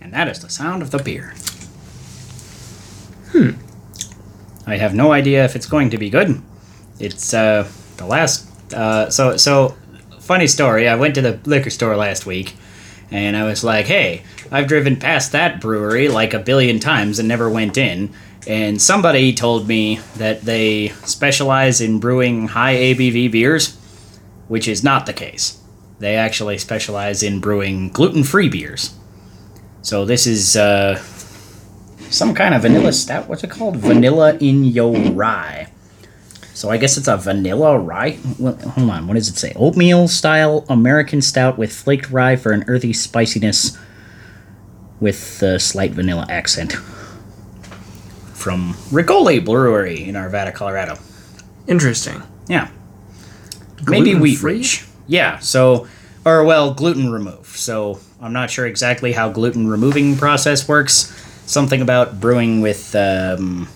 And that is the sound of the beer. Hmm. I have no idea if it's going to be good. It's uh, the last. Uh, so so, funny story. I went to the liquor store last week, and I was like, "Hey, I've driven past that brewery like a billion times and never went in." And somebody told me that they specialize in brewing high ABV beers, which is not the case. They actually specialize in brewing gluten-free beers. So this is uh, some kind of vanilla stout. What's it called? Vanilla in your rye. So I guess it's a vanilla rye. Well, hold on, what does it say? Oatmeal style American stout with flaked rye for an earthy spiciness with a slight vanilla accent. From Ricoli Brewery in Arvada, Colorado. Interesting. Yeah. Maybe wheat rich. Yeah, so or well, gluten remove. So I'm not sure exactly how gluten removing process works. Something about brewing with um,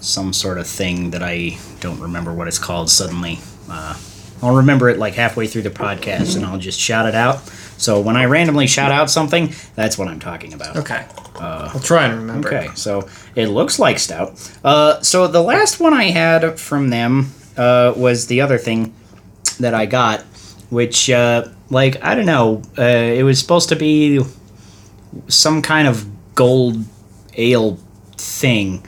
some sort of thing that I don't remember what it's called suddenly. Uh, I'll remember it like halfway through the podcast and I'll just shout it out. So when I randomly shout out something, that's what I'm talking about. Okay. I'll try and remember. Okay, so it looks like stout. Uh, so the last one I had from them uh, was the other thing that I got, which, uh, like, I don't know, uh, it was supposed to be some kind of gold ale thing.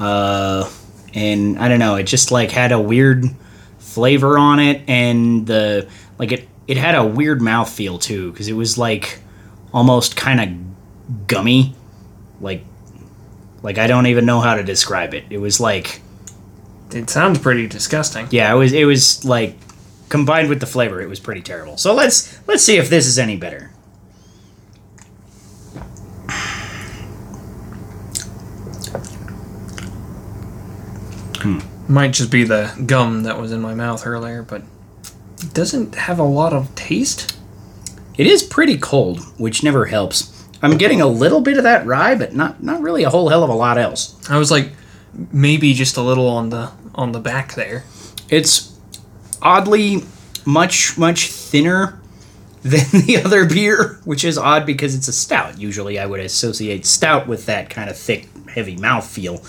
Uh, and I don't know, it just, like, had a weird flavor on it, and the, like, it, it had a weird mouthfeel, too, because it was, like, almost kind of gummy like like I don't even know how to describe it. It was like It sounds pretty disgusting. yeah, it was it was like combined with the flavor, it was pretty terrible. So let's let's see if this is any better. Hmm. Might just be the gum that was in my mouth earlier, but it doesn't have a lot of taste. It is pretty cold, which never helps. I'm getting a little bit of that rye, but not not really a whole hell of a lot else. I was like, maybe just a little on the on the back there. It's oddly much much thinner than the other beer, which is odd because it's a stout. Usually, I would associate stout with that kind of thick, heavy mouthfeel.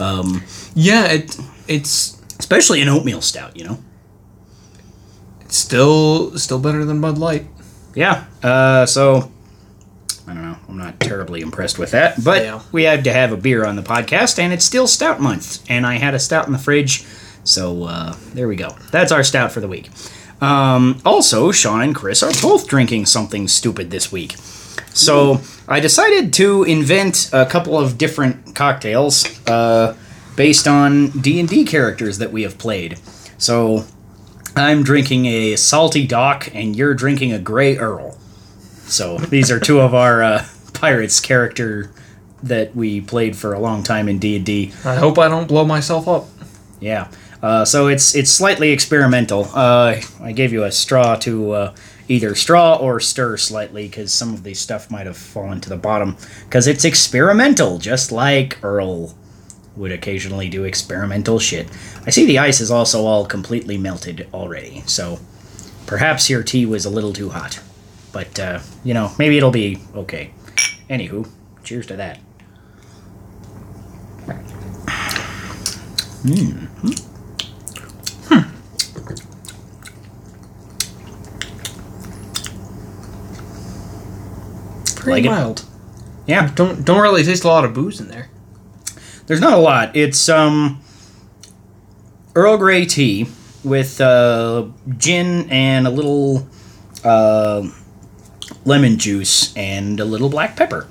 Um, Yeah, it it's especially an oatmeal stout, you know. It's still still better than Bud Light. Yeah. Uh, so I don't know. I'm not terribly impressed with that, but Yeah. we had to have a beer on the podcast, and it's still stout month, and I had a stout in the fridge, so uh, there we go. That's our stout for the week. Um, also, Sean and Chris are both drinking something stupid this week. So I decided to invent a couple of different cocktails uh, based on D and D characters that we have played. So I'm drinking a salty Doc, and you're drinking a Gray Earl. So these are two of our uh, pirates character that we played for a long time in D and D. I hope I don't blow myself up. Yeah. Uh, so it's it's slightly experimental. Uh, I gave you a straw to uh, either straw or stir slightly because some of the stuff might have fallen to the bottom because it's experimental, just like Earl would occasionally do experimental shit. I see the ice is also all completely melted already, so perhaps your tea was a little too hot. But uh, you know, maybe it'll be okay. Anywho, cheers to that. Pretty Like it? Yeah, Don't don't really taste a lot of booze in there. There's not a lot. It's um Earl Grey tea with uh, gin and a little uh, lemon juice and a little black pepper.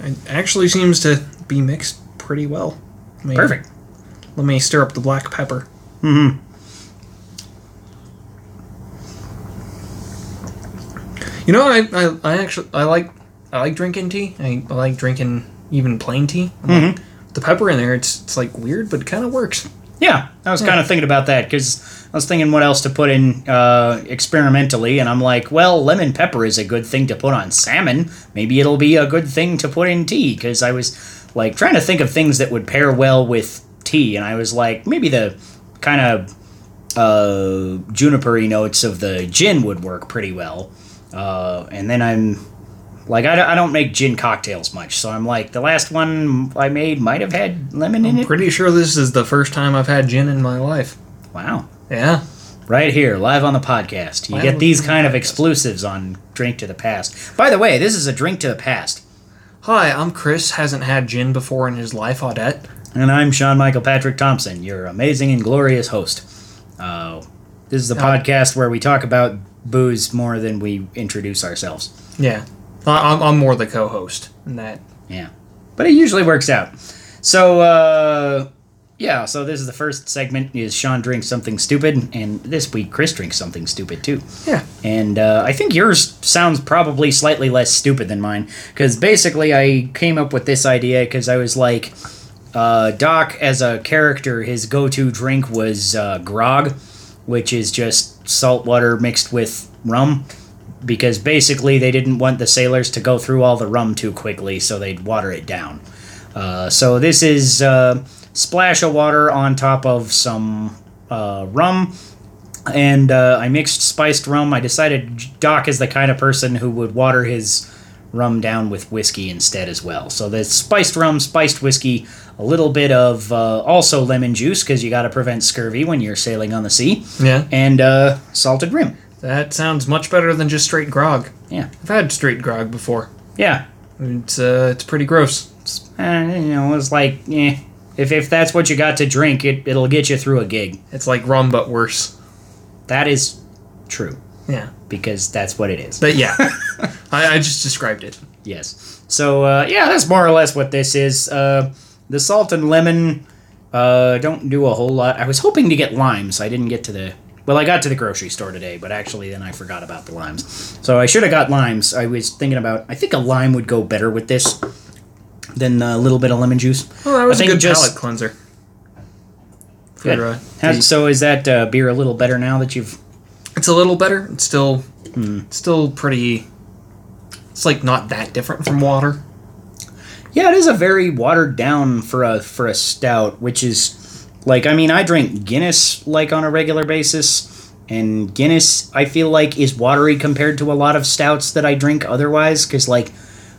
It actually seems to be mixed pretty well. Perfect. Let me stir up the black pepper. Mm-hmm. You know, I, I, I actually I like I like drinking tea. I, I like drinking even plain tea. I'm like, the pepper in there, it's it's like weird, but it kind of works. Yeah, I was kind of thinking about that because I was thinking what else to put in uh, experimentally, and I'm like, well, lemon pepper is a good thing to put on salmon. Maybe it'll be a good thing to put in tea because I was like trying to think of things that would pair well with tea, and I was like, maybe the kind of uh, junipery notes of the gin would work pretty well. Uh, and then I'm Like I, don't- I don't make gin cocktails much, so I'm like the last one I made might have had lemon in it. Pretty sure this is the first time I've had gin in my life. Wow. Yeah. Right here, live on the podcast. You Live get these the kind of podcast. exclusives on Drink to the Past. By the way, this is a Drink to the Past. Hi, I'm Chris. Hasn't had gin before in his life, Audette. And I'm Sean Michael Patrick Thompson, your amazing and glorious host. Uh, this is the podcast where we talk about booze more than we introduce ourselves. Yeah. I'm, I'm more the co-host in that. Yeah. But it usually works out. So, uh, yeah, so this is the first segment is Sean drinks something stupid, and this week Chris drinks something stupid too. Yeah. And uh, I think yours sounds probably slightly less stupid than mine, because basically I came up with this idea because I was like, uh, Doc, as a character, his go to drink was uh, grog, which is just salt water mixed with rum. Because basically, they didn't want the sailors to go through all the rum too quickly, so they'd water it down. Uh, so, this is uh, splash of water on top of some uh, rum, and uh, I mixed spiced rum. I decided Doc is the kind of person who would water his rum down with whiskey instead as well. So there's spiced rum, spiced whiskey, a little bit of uh, also lemon juice because you got to prevent scurvy when you're sailing on the sea, Yeah. and uh, salted rim. That sounds much better than just straight grog. Yeah, I've had straight grog before. yeah. It's uh, it's pretty gross. Uh, you know, it's like, eh. If, if that's what you got to drink, it, it'll get you through a gig. It's like rum but worse. That is true Yeah. Because that's what it is. But yeah, I, I just described it. Yes. So uh, yeah, that's more or less what this is. Uh, the salt and lemon uh, don't do a whole lot. I was hoping to get limes. I didn't get to the. Well, I got to the grocery store today, but actually then I forgot about the limes. So I should have got limes. I was thinking about. I think a lime would go better with this than a little bit of lemon juice. Well, that was a good just- palate cleanser. For, Good. uh, Has- so is that uh, beer a little better now that you've? It's a little better. It's still hmm. still pretty. It's like not that different from water. Yeah, it is a very watered down for a for a stout, which is like I mean I drink Guinness like on a regular basis, and Guinness I feel like is watery compared to a lot of stouts that I drink otherwise. Because like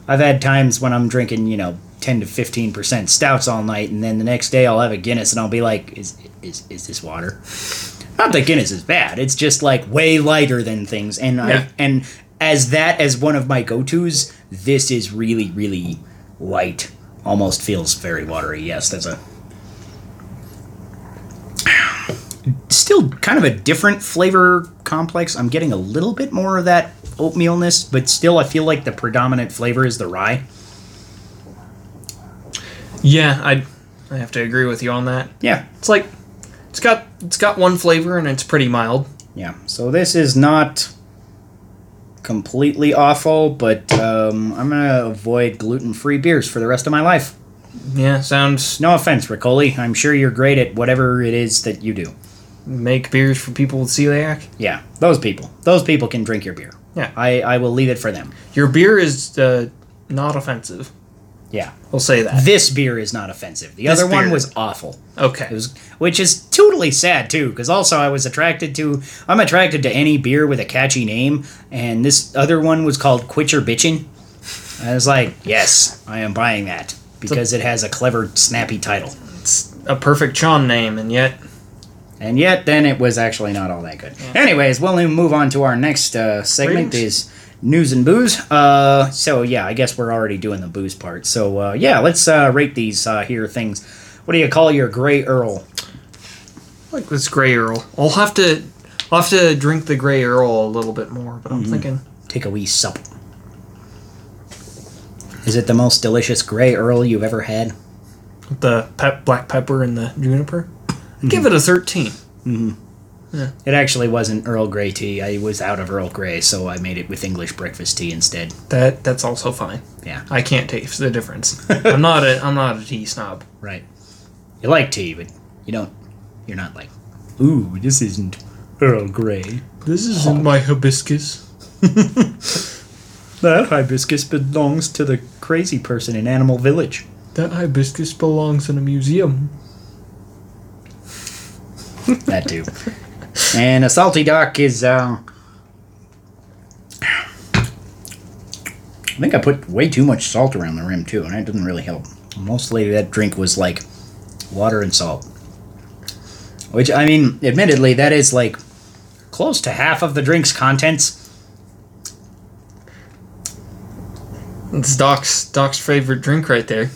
I've had times when I'm drinking you know ten to fifteen percent stouts all night, and then the next day I'll have a Guinness and I'll be like, is is is this water? Not that Guinness is bad. It's just like way lighter than things, and Yeah. I and as that as one of my go tos, this is really really light. Almost feels very watery. Yes, that's a still kind of a different flavor complex. I'm getting a little bit more of that oatmealness, but still I feel like the predominant flavor is the rye. Yeah, I I have to agree with you on that. Yeah, It's like it's got it's got one flavor and it's pretty mild. Yeah, so this is not completely awful, but um, I'm gonna avoid gluten-free beers for the rest of my life. Yeah, sounds No offense, Riccoli. I'm sure you're great at whatever it is that you do. make beers for people with celiac. Yeah, those people. Those people can drink your beer. Yeah. I, I will leave it for them. Your beer is uh, not offensive. Yeah. We'll say that. This beer is not offensive. The This other one beer- was awful. Okay. It was, which is totally sad too, because also I was attracted to. I'm attracted to any beer with a catchy name, and this other one was called Quit Your Bitchin'. I was like, yes, I am buying that because it has a clever, snappy title. It's a perfect Sean name, and yet And yet, then it was actually not all that good. Anyways, we'll move on to our next uh, segment Ratings? is news and booze. Uh, so yeah, I guess we're already doing the booze part. So uh, yeah, let's uh, rate these uh, here things. What do you call your Gray Earl? like this Grey Earl. I'll have to I'll have to drink the Grey Earl a little bit more, but I'm thinking Take a wee sup. Is it the most delicious Gray Earl you've ever had? the pep, black pepper and the juniper. Give it a thirteen. It actually wasn't Earl Grey tea. I was out of Earl Grey, so I made it with English breakfast tea instead. That that's also fine. Yeah, I can't taste the difference. I'm not a I'm not a tea snob. right. You like tea, but you don't. You're not like, ooh, this isn't Earl Grey. This isn't my hibiscus. That hibiscus belongs to the crazy person in Animal Village. That hibiscus belongs in a museum. That too. And a salty duck is uh I think I put way too much salt around the rim too, and that didn't really help. Mostly that drink was like water and salt. Which I mean, admittedly, that is like close to half of the drink's contents. It's Doc's Doc's favorite drink right there.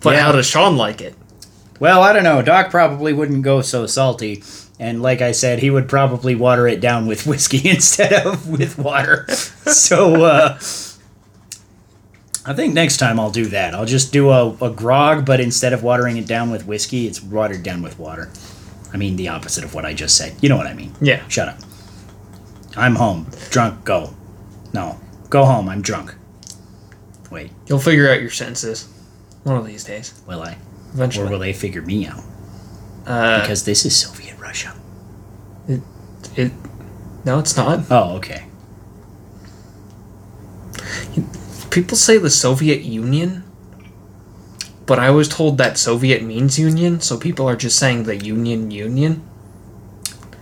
But Yeah. how does Sean like it? Well, I don't know. Doc probably wouldn't go so salty. And like I said, he would probably water it down with whiskey instead of with water. so, uh, I think next time I'll do that. I'll just do a, a grog, but instead of watering it down with whiskey, it's watered down with water. I mean, the opposite of what I just said. You know what I mean. Yeah. Shut up. I'm home. Drunk. Go. No. Go home. I'm drunk. Wait. You'll figure out your senses. One of these days. Will I? Eventually. Or will they figure me out? Uh, Because this is Soviet Russia. it, it, no, it's not. Oh, okay. People say the Soviet Union, but I was told that Soviet means union, so people are just saying the Union Union.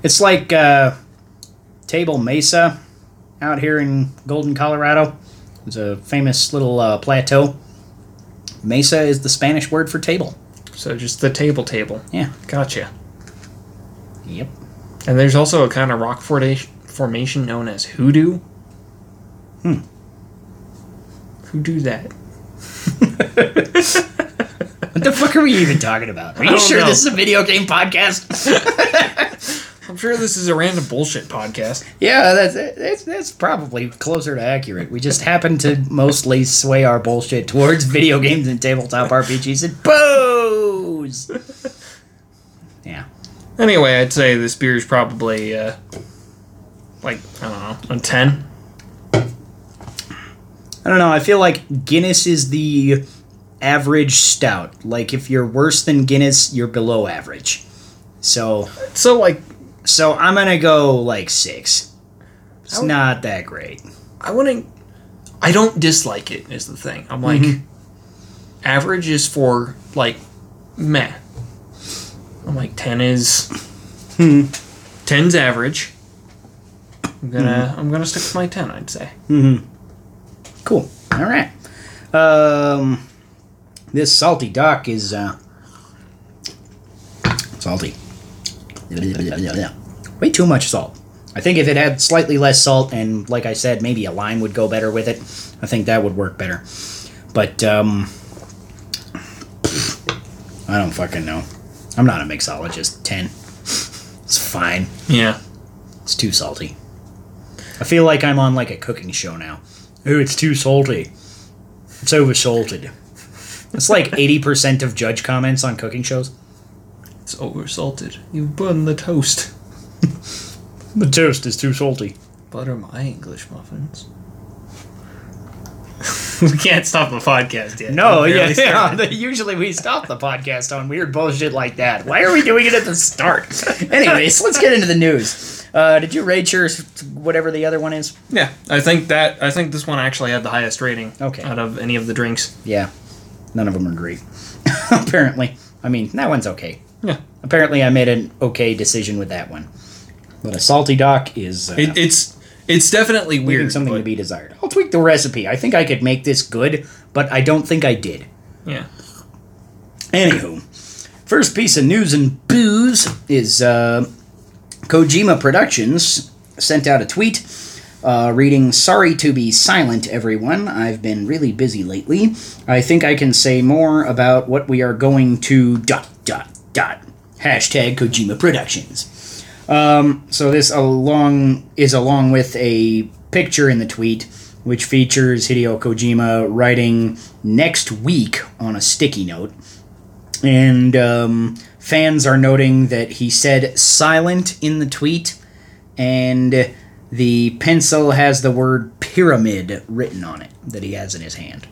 It's like uh, Table Mesa out here in Golden, Colorado. It's a famous little uh, plateau. Mesa is the Spanish word for table. So just the table table. Yeah. Gotcha. Yep. And there's also a kind of rock formation known as hoodoo. Hmm. Who do that? What the fuck are we even talking about? Are you sure know. this is a video game podcast? I'm sure this is a random bullshit podcast. yeah, that's, that's that's probably closer to accurate. We just happen to mostly sway our bullshit towards video games and tabletop RPGs and Yeah. Anyway, I'd say this beer is probably uh, like I don't know, a ten. I don't know. I feel like Guinness is the average stout. Like if you're worse than Guinness, you're below average. So So like so I'm gonna go like six. It's would- not that great. I wouldn't. I don't dislike it. Is the thing. I'm like, average is for like, meh. I'm like ten is. Ten's average. I'm gonna I'm gonna stick with my ten. I'd say. Mhm. Cool. All right. Um, this salty Doc is uh, salty. Way too much salt. I think if it had slightly less salt and, like I said, maybe a lime would go better with it. I think that would work better. But um, I don't fucking know. I'm not a mixologist. Ten. It's fine. Yeah. It's too salty. I feel like I'm on like a cooking show now. Oh, it's too salty. It's oversalted. It's like 80% of judge comments on cooking shows. It's oversalted. You burned the toast. The toast is too salty. Butter my English muffins. we can't stop the podcast yet. No, yeah, barely yeah. Usually we stop the podcast on weird bullshit like that. Why are we doing it at the start? Anyways, let's get into the news. Uh, did you rate your whatever the other one is? Yeah, I think that I think this one actually had the highest rating. Okay. Out of any of the drinks. Yeah, none of them are great. Apparently, I mean that one's okay. Yeah. Apparently, I made an okay decision with that one. But a salty Doc is uh, It, it's it's definitely leaving weird. something but- to be desired. I'll tweak the recipe. I think I could make this good, but I don't think I did. Yeah. Anywho, first piece of news and booze is uh, Kojima Productions sent out a tweet uh, reading, Sorry to be silent, everyone. I've been really busy lately. I think I can say more about what we are going to. dot, dot, dot. Hashtag Kojima Productions. Um, so this along is along with a picture in the tweet, which features Hideo Kojima writing next week on a sticky note. And um, fans are noting that he said silent in the tweet, and the pencil has the word pyramid written on it that he has in his hand.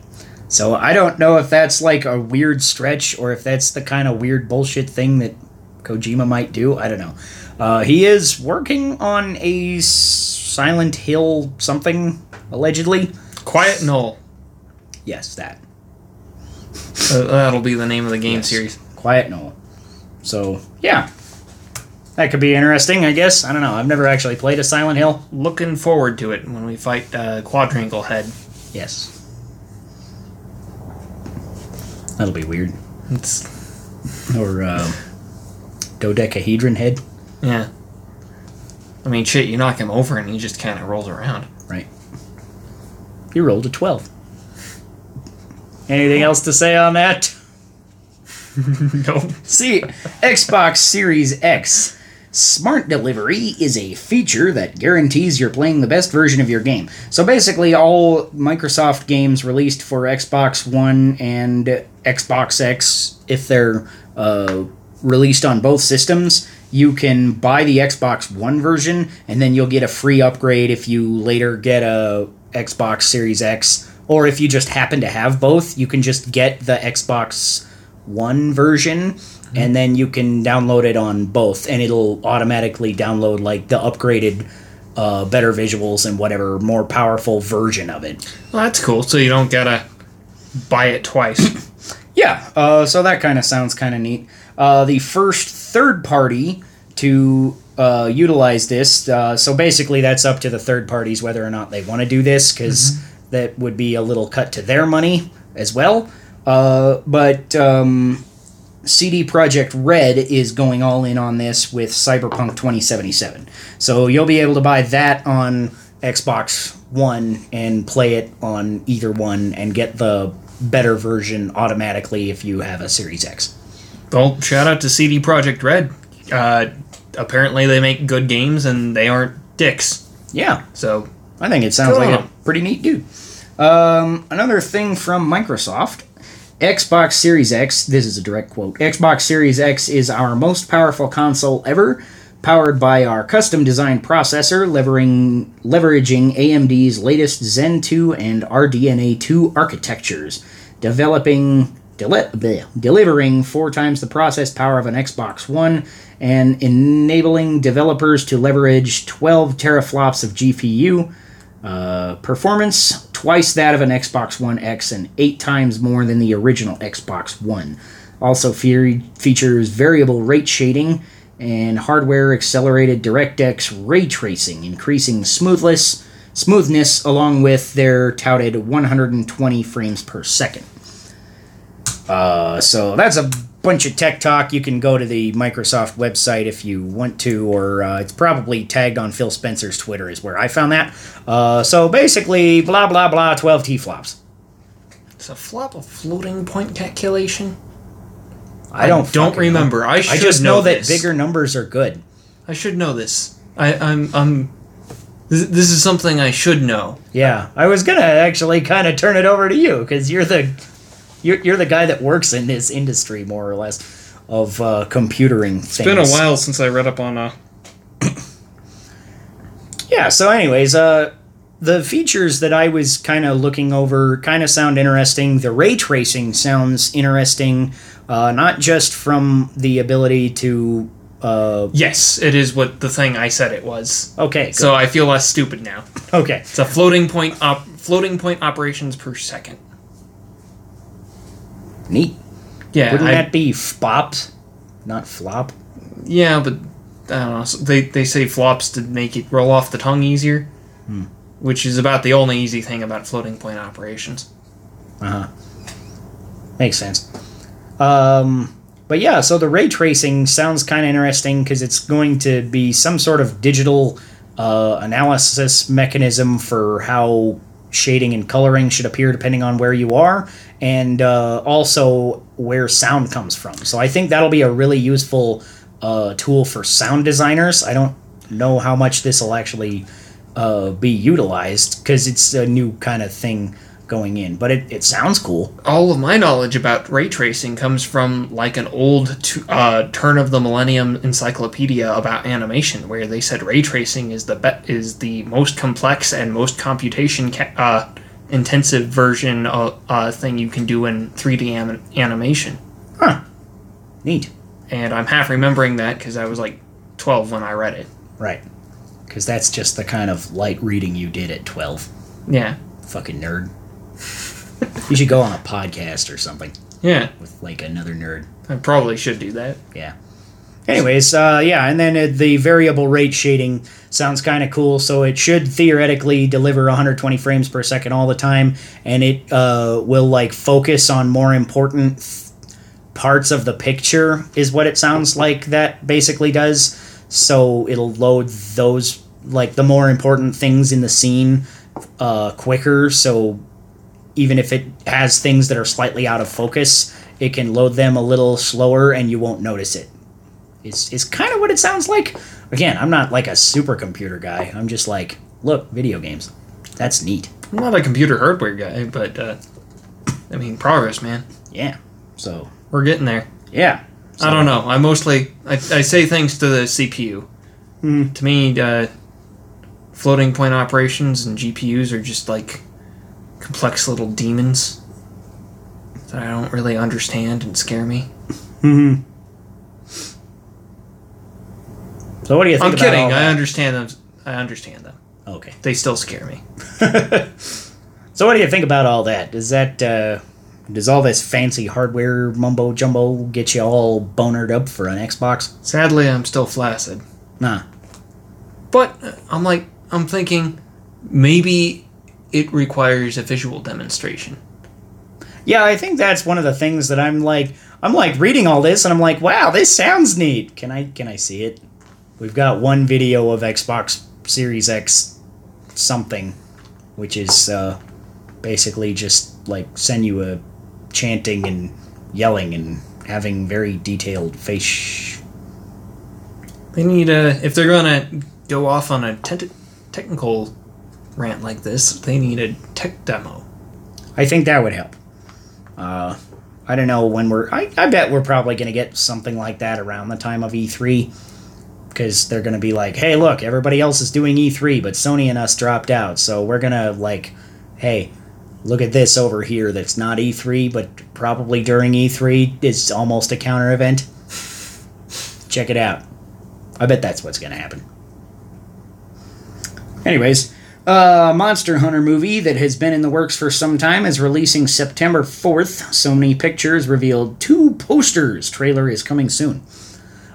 So I don't know if that's like a weird stretch or if that's the kind of weird bullshit thing that Kojima might do. I don't know. Uh, he is working on a Silent Hill something, allegedly. Quiet Null. Yes, that. Uh, that'll be the name of the game Yes. series. Quiet Noel. So, yeah. That could be interesting, I guess. I don't know. I've never actually played a Silent Hill. Looking forward to it when we fight uh, Quadrangle Head. Yes. That'll be weird. It's Or uh, dodecahedron head. Yeah. I mean, shit. You knock him over and he just kind of rolls around. Right. You rolled a 12. Anything else to say on that? no. See, Xbox Series X. Smart Delivery is a feature that guarantees you're playing the best version of your game. So basically, all Microsoft games released for Xbox One and Xbox X, if they're uh, released on both systems, you can buy the Xbox One version, and then you'll get a free upgrade if you later get a Xbox Series X. Or if you just happen to have both, you can just get the Xbox One version and then you can download it on both and it'll automatically download like the upgraded uh, better visuals and whatever more powerful version of it Well, that's cool. So you don't gotta buy it twice. yeah uh, so that kind of sounds kind of neat uh, the first third party to uh, utilize this uh, so basically that's up to the third parties whether or not they want to do this because that would be a little cut to their money as well uh, but um, CD Projekt Red is going all in on this with Cyberpunk 2077. So you'll be able to buy that on Xbox One and play it on either one and get the better version automatically if you have a Series X. well, shout out to CD Projekt Red. Uh, apparently, they make good games and they aren't dicks. Yeah, So I think it sounds like a pretty neat dude. Um, another thing from Microsoft Xbox Series X, this is a direct quote Xbox Series X is our most powerful console ever, powered by our custom designed processor, levering, leveraging AMD's latest Zen 2 and RDNA 2 architectures, developing. Deli- bleh, delivering four times the process power of an Xbox One and enabling developers to leverage 12 teraflops of GPU, uh, performance twice that of an Xbox One X and eight times more than the original Xbox One. Also fe- features variable rate shading and hardware accelerated DirectX ray tracing, increasing smoothness, smoothness along with their touted 120 frames per second. Uh, so that's a bunch of tech talk. You can go to the Microsoft website if you want to, or uh, it's probably tagged on Phil Spencer's Twitter, is where I found that. Uh, so basically, blah blah blah, 12 T flops. is a flop a floating point calculation? I don't don't remember. Know. I I should just know know, that this. bigger numbers are good. I should know this. I, I'm I'm. This, this is something I should know. Yeah, I was gonna actually kind of turn it over to you because you're the you're, you're the guy that works in this industry more or less of uh, computering things. It's been a while since I read up on uh Yeah, so anyways, uh the features that I was kind of looking over kind of sound interesting. The ray tracing sounds interesting, uh, not just from the ability to. Uh, Yes, it is what the thing I said it was. okay, So I feel less stupid now. okay, It's a floating point op floating point operations per second. Neat. Yeah, Wouldn't I- that be flops, not flop? yeah, but I don't know. They they say flops to make it roll off the tongue easier, which is about the only easy thing about floating point operations. Uh huh. Makes sense. Um, but yeah, so the ray tracing sounds kind of interesting because it's going to be some sort of digital uh, analysis mechanism for how shading and coloring should appear depending on where you are, and uh, also where sound comes from. So I think that'll be a really useful uh, tool for sound designers. I don't know how much this will actually uh, be utilized because it's a new kind of thing going in, but it, it sounds cool. all of my knowledge about ray tracing comes from like an old t- uh, turn of the millennium encyclopedia about animation, where they said ray tracing is the be- is the most complex and most computation ca- uh, intensive version of uh, thing you can do in 3D anim- animation. Huh. Neat. And I'm half remembering that because I was like 12 when I read it. Right. Because that's just the kind of light reading you did at 12. Yeah, Fucking nerd. you should go on a podcast or something yeah, with like another nerd. I probably should do that. Yeah. Anyways, uh, yeah, and then uh, the variable rate shading sounds kind of cool. So it should theoretically deliver 120 frames per second all the time, and it uh, will like focus on more important th- parts of the picture. Is what it sounds like that basically does. So it'll load those like the more important things in the scene uh, quicker. So even if it has things that are slightly out of focus, it can load them a little slower, and you won't notice it. it is is kind of what it sounds like. Again, I'm not like a supercomputer guy. I'm just like, look, video games. That's neat. I'm not a computer hardware guy, but uh, I mean, progress, man. Yeah. So We're getting there. yeah. I don't know. I mostly I, I say things to the CPU. Hmm. To me, uh, floating point operations and GPUs are just like complex little demons that I don't really understand and scare me. hmm So what do you think? I'm kidding. I understand them. I understand them. Okay. They still scare me. So what do you think about all that? Does that uh, does all this fancy hardware mumbo jumbo get you all bonered up for an Xbox? Sadly, I'm still flaccid. Nah. But uh, I'm like, I'm thinking maybe it requires a visual demonstration. Yeah, I think that's one of the things that I'm like I'm like reading all this and I'm like, wow, this sounds neat. Can I can I see it? We've got one video of Xbox Series X something, which is uh, basically just like send you a chanting and yelling and having very detailed face. Sh- They need a if they're gonna go off on a te- technical rant like this, they need a tech demo. I think that would help. Uh, I don't know when we're. I, I bet we're probably going to get something like that around the time of E3. Because they're going to be like, hey, look, everybody else is doing E3, but Sony and us dropped out. So we're going to, like, hey, look at this over here that's not E3, but probably during E3 is almost a counter event. Check it out. I bet that's what's going to happen. Anyways, a Monster Hunter movie that has been in the works for some time is releasing September 4th. Sony Pictures revealed two posters. Trailer is coming soon.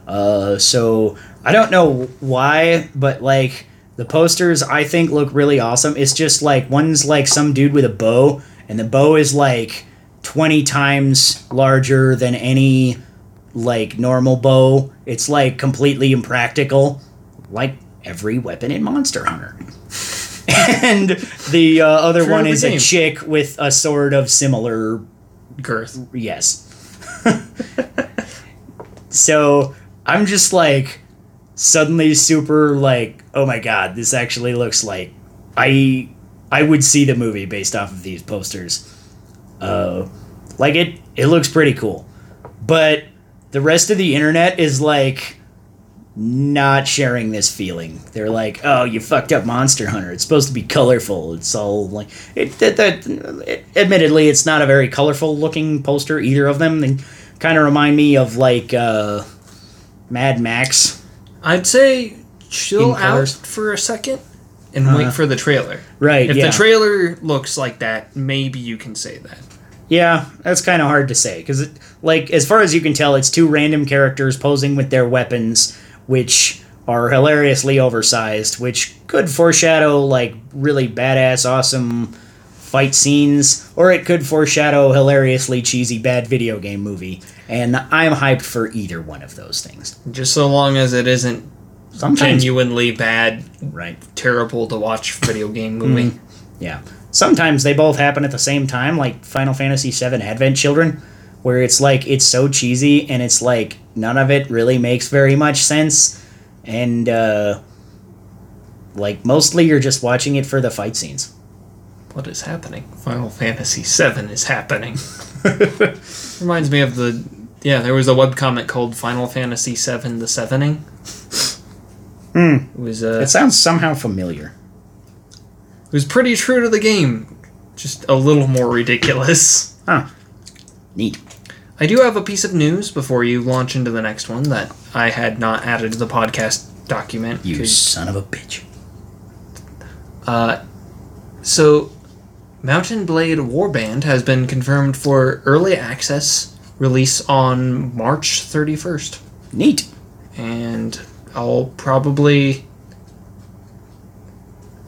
Uh, so I don't know why, but like the posters I think look really awesome. It's just like one's like some dude with a bow, and the bow is like 20 times larger than any like normal bow. It's like completely impractical, like every weapon in Monster Hunter. and the uh, other True one is a chick with a sword of similar Girth. yes. so I'm just like suddenly super like, oh my god, this actually looks like I I would see the movie based off of these posters. Uh, like it it looks pretty cool, but the rest of the internet is like not sharing this feeling. They're like, "Oh, you fucked up Monster Hunter. It's supposed to be colorful. It's all like it." That, that it, admittedly, it's not a very colorful looking poster. Either of them. They kind of remind me of like uh, Mad Max. I'd say chill out for a second and Uh-huh. wait for the trailer. Right. If yeah. the trailer looks like that, maybe you can say that. Yeah, that's kind of hard to say because, like, as far as you can tell, it's two random characters posing with their weapons, which are hilariously oversized, which could foreshadow like really badass, awesome fight scenes, or it could foreshadow hilariously cheesy bad video game movie. And I'm hyped for either one of those things. Just so long as it isn't Sometimes, genuinely bad, right? terrible to watch video game movie. Mm. Yeah. Sometimes they both happen at the same time, like Final Fantasy VII Advent Children, where it's like it's so cheesy and it's like none of it really makes very much sense, and uh, like mostly you're just watching it for the fight scenes. What is happening? Final Fantasy VII is happening. Reminds me of the yeah. There was a webcomic called Final Fantasy VII: The Sevening. Hmm. It was uh, It sounds somehow familiar. it was pretty true to the game, just a little more ridiculous. Huh. Neat. I do have a piece of news before you launch into the next one that I had not added to the podcast document. You son of a bitch. Uh, so, Mount & Blade Warband has been confirmed for early access release on March 31st. Neat. and I'll probably.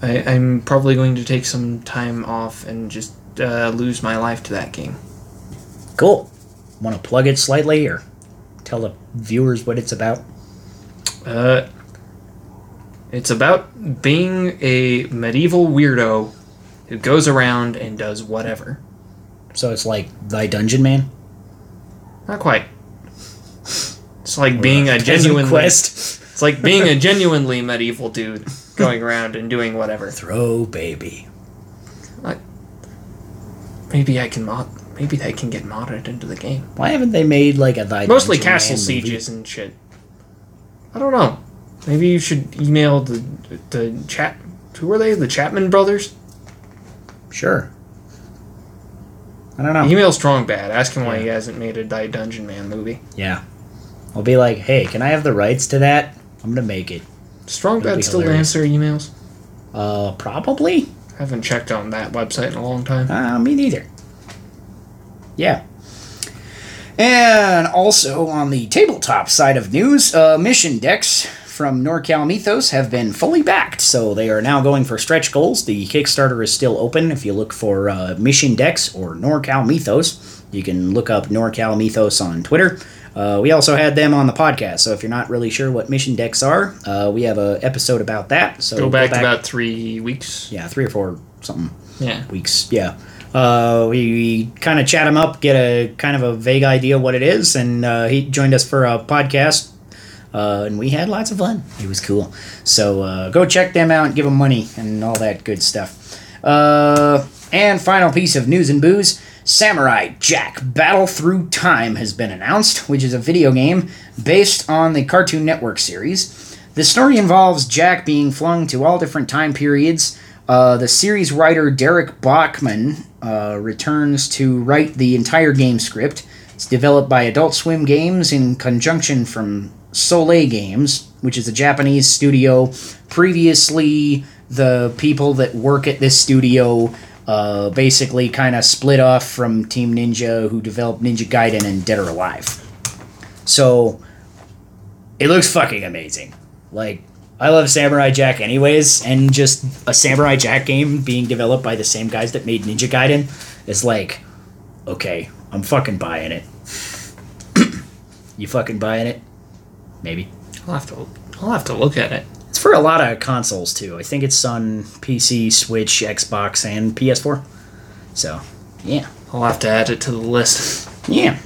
I, I'm probably going to take some time off and just uh, lose my life to that game. Cool. Want to plug it slightly or tell the viewers what it's about? Uh, it's about being a medieval weirdo who goes around and does whatever. So it's like Thy Dungeonman? Not quite. It's like being a genuine quest. It's like being a genuinely medieval dude going around and doing whatever. Throw baby. I, Maybe I can mod. Maybe they can get modded into the game. Why haven't they made like a Thy Mostly Dungeon castle Man movie? sieges and shit. I don't know. Maybe you should email the the chat. Who are they? The Chapman brothers. Sure. I don't know. Email Strong Bad. Ask him why he hasn't made a Die Dungeon Man movie. Yeah. I'll be like, hey, can I have the rights to that? I'm gonna make it. Strong Bad still answer emails. Uh, probably. Haven't checked on that website in a long time. Uh, me neither. Yeah. And also on the tabletop side of news, uh, mission decks from NorCal Mythos have been fully backed, so they are now going for stretch goals. The Kickstarter is still open. If you look for uh, mission decks or NorCal Mythos, you can look up NorCal Mythos on Twitter. Uh, we also had them on the podcast, so if you're not really sure what mission decks are, uh, we have a episode about that. So Go back, to about three weeks. yeah, three or four something Yeah. weeks. Yeah. Uh, we, we kind of chat him up, get a kind of a vague idea what it is, and uh, he joined us for a podcast, uh, and we had lots of fun. It was cool. So uh, go check them out, and give them money, and all that good stuff. Uh, and final piece of news and booze. Samurai Jack Battle Through Time has been announced, which is a video game based on the Cartoon Network series. The story involves Jack being flung to all different time periods. Uh, the series writer Darrick Bachman uh, returns to write the entire game script. It's developed by Adult Swim Games in conjunction from Soleil Games, which is a Japanese studio. Previously, the people that work at this studio uh, basically kind of split off from Team Ninja, who developed Ninja Gaiden and Dead or Alive. So it looks fucking amazing. Like I love Samurai Jack anyways, and just a Samurai Jack game being developed by the same guys that made Ninja Gaiden is like, okay, I'm fucking buying it. you fucking buying it? Maybe. I'll have to. I'll have to look at it. It's for a lot of consoles too. I think it's on PC, Switch, Xbox, and PS4. So, yeah. I'll have to add it to the list. Yeah.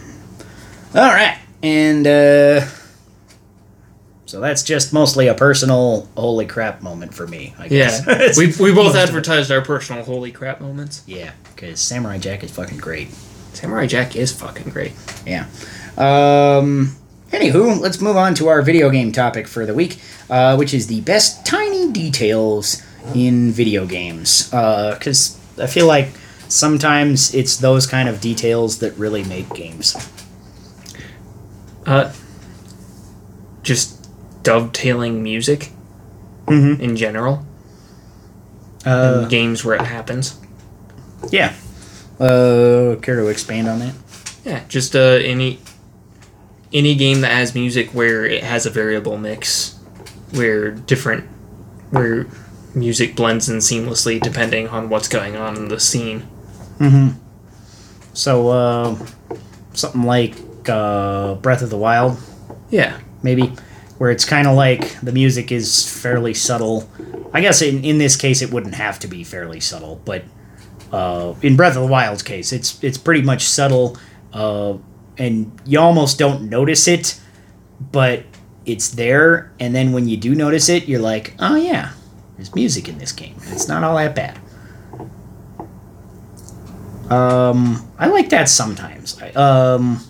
All right. And uh so that's just mostly a personal holy crap moment for me, I Yeah, we we both Most of it. advertised our personal holy crap moments. Yeah, cuz Samurai Jack is fucking great. Samurai Jack is fucking great. Yeah. Um anywho, let's move on to our video game topic for the week, uh, which is the best tiny details in video games. Uh cuz I feel like sometimes it's those kind of details that really make games. Uh, just dovetailing music Mhm. in general Uh in games where it happens. yeah. Uh care to expand on that? Yeah, just uh, any any game that has music where it has a variable mix, where different where music blends in seamlessly depending on what's going on in the scene. Mm-hmm. So, uh, something like uh, Breath of the Wild, Yeah, maybe, where it's kind of like the music is fairly subtle. I guess in, in this case it wouldn't have to be fairly subtle, but uh, in Breath of the Wild's case, it's it's pretty much subtle, uh, and you almost don't notice it, but it's there. And then when you do notice it, you're like, oh yeah, there's music in this game. It's not all that bad. Um, I like that sometimes. I, um,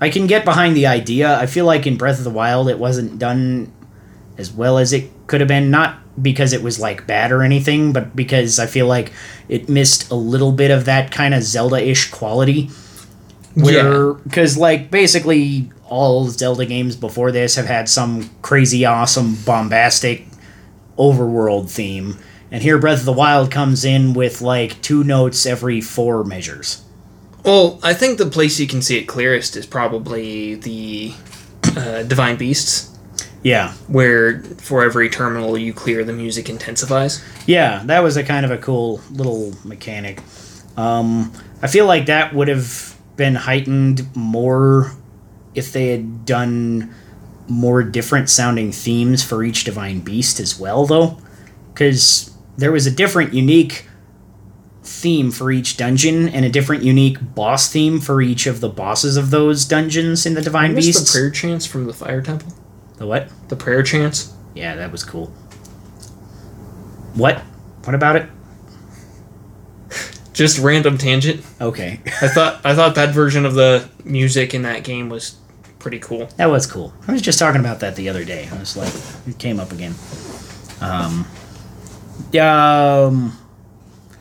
I can get behind the idea. I feel like in Breath of the Wild, it wasn't done as well as it could have been. Not because it was like bad or anything, but because I feel like it missed a little bit of that kind of Zelda-ish quality. Where, because like basically all Zelda games before this have had some crazy, awesome, bombastic overworld theme. And here Breath of the Wild comes in with like two notes every four measures. Well, I think the place you can see it clearest is probably the uh, Divine Beasts. Yeah. where for every terminal you clear, the music intensifies. Yeah, that was a kind of a cool little mechanic. Um, I feel like that would have been heightened more if they had done more different sounding themes for each divine beast as well, though, because there was a different, unique theme for each dungeon and a different, unique boss theme for each of the bosses of those dungeons in the divine beasts. the prayer chants from the fire temple? the what? The prayer chants. Yeah, that was cool. What? What about it? Just random tangent. Okay. I thought I thought that version of the music in that game was pretty cool. That was cool. I was just talking about that the other day. I was like, it came up again. Um, um,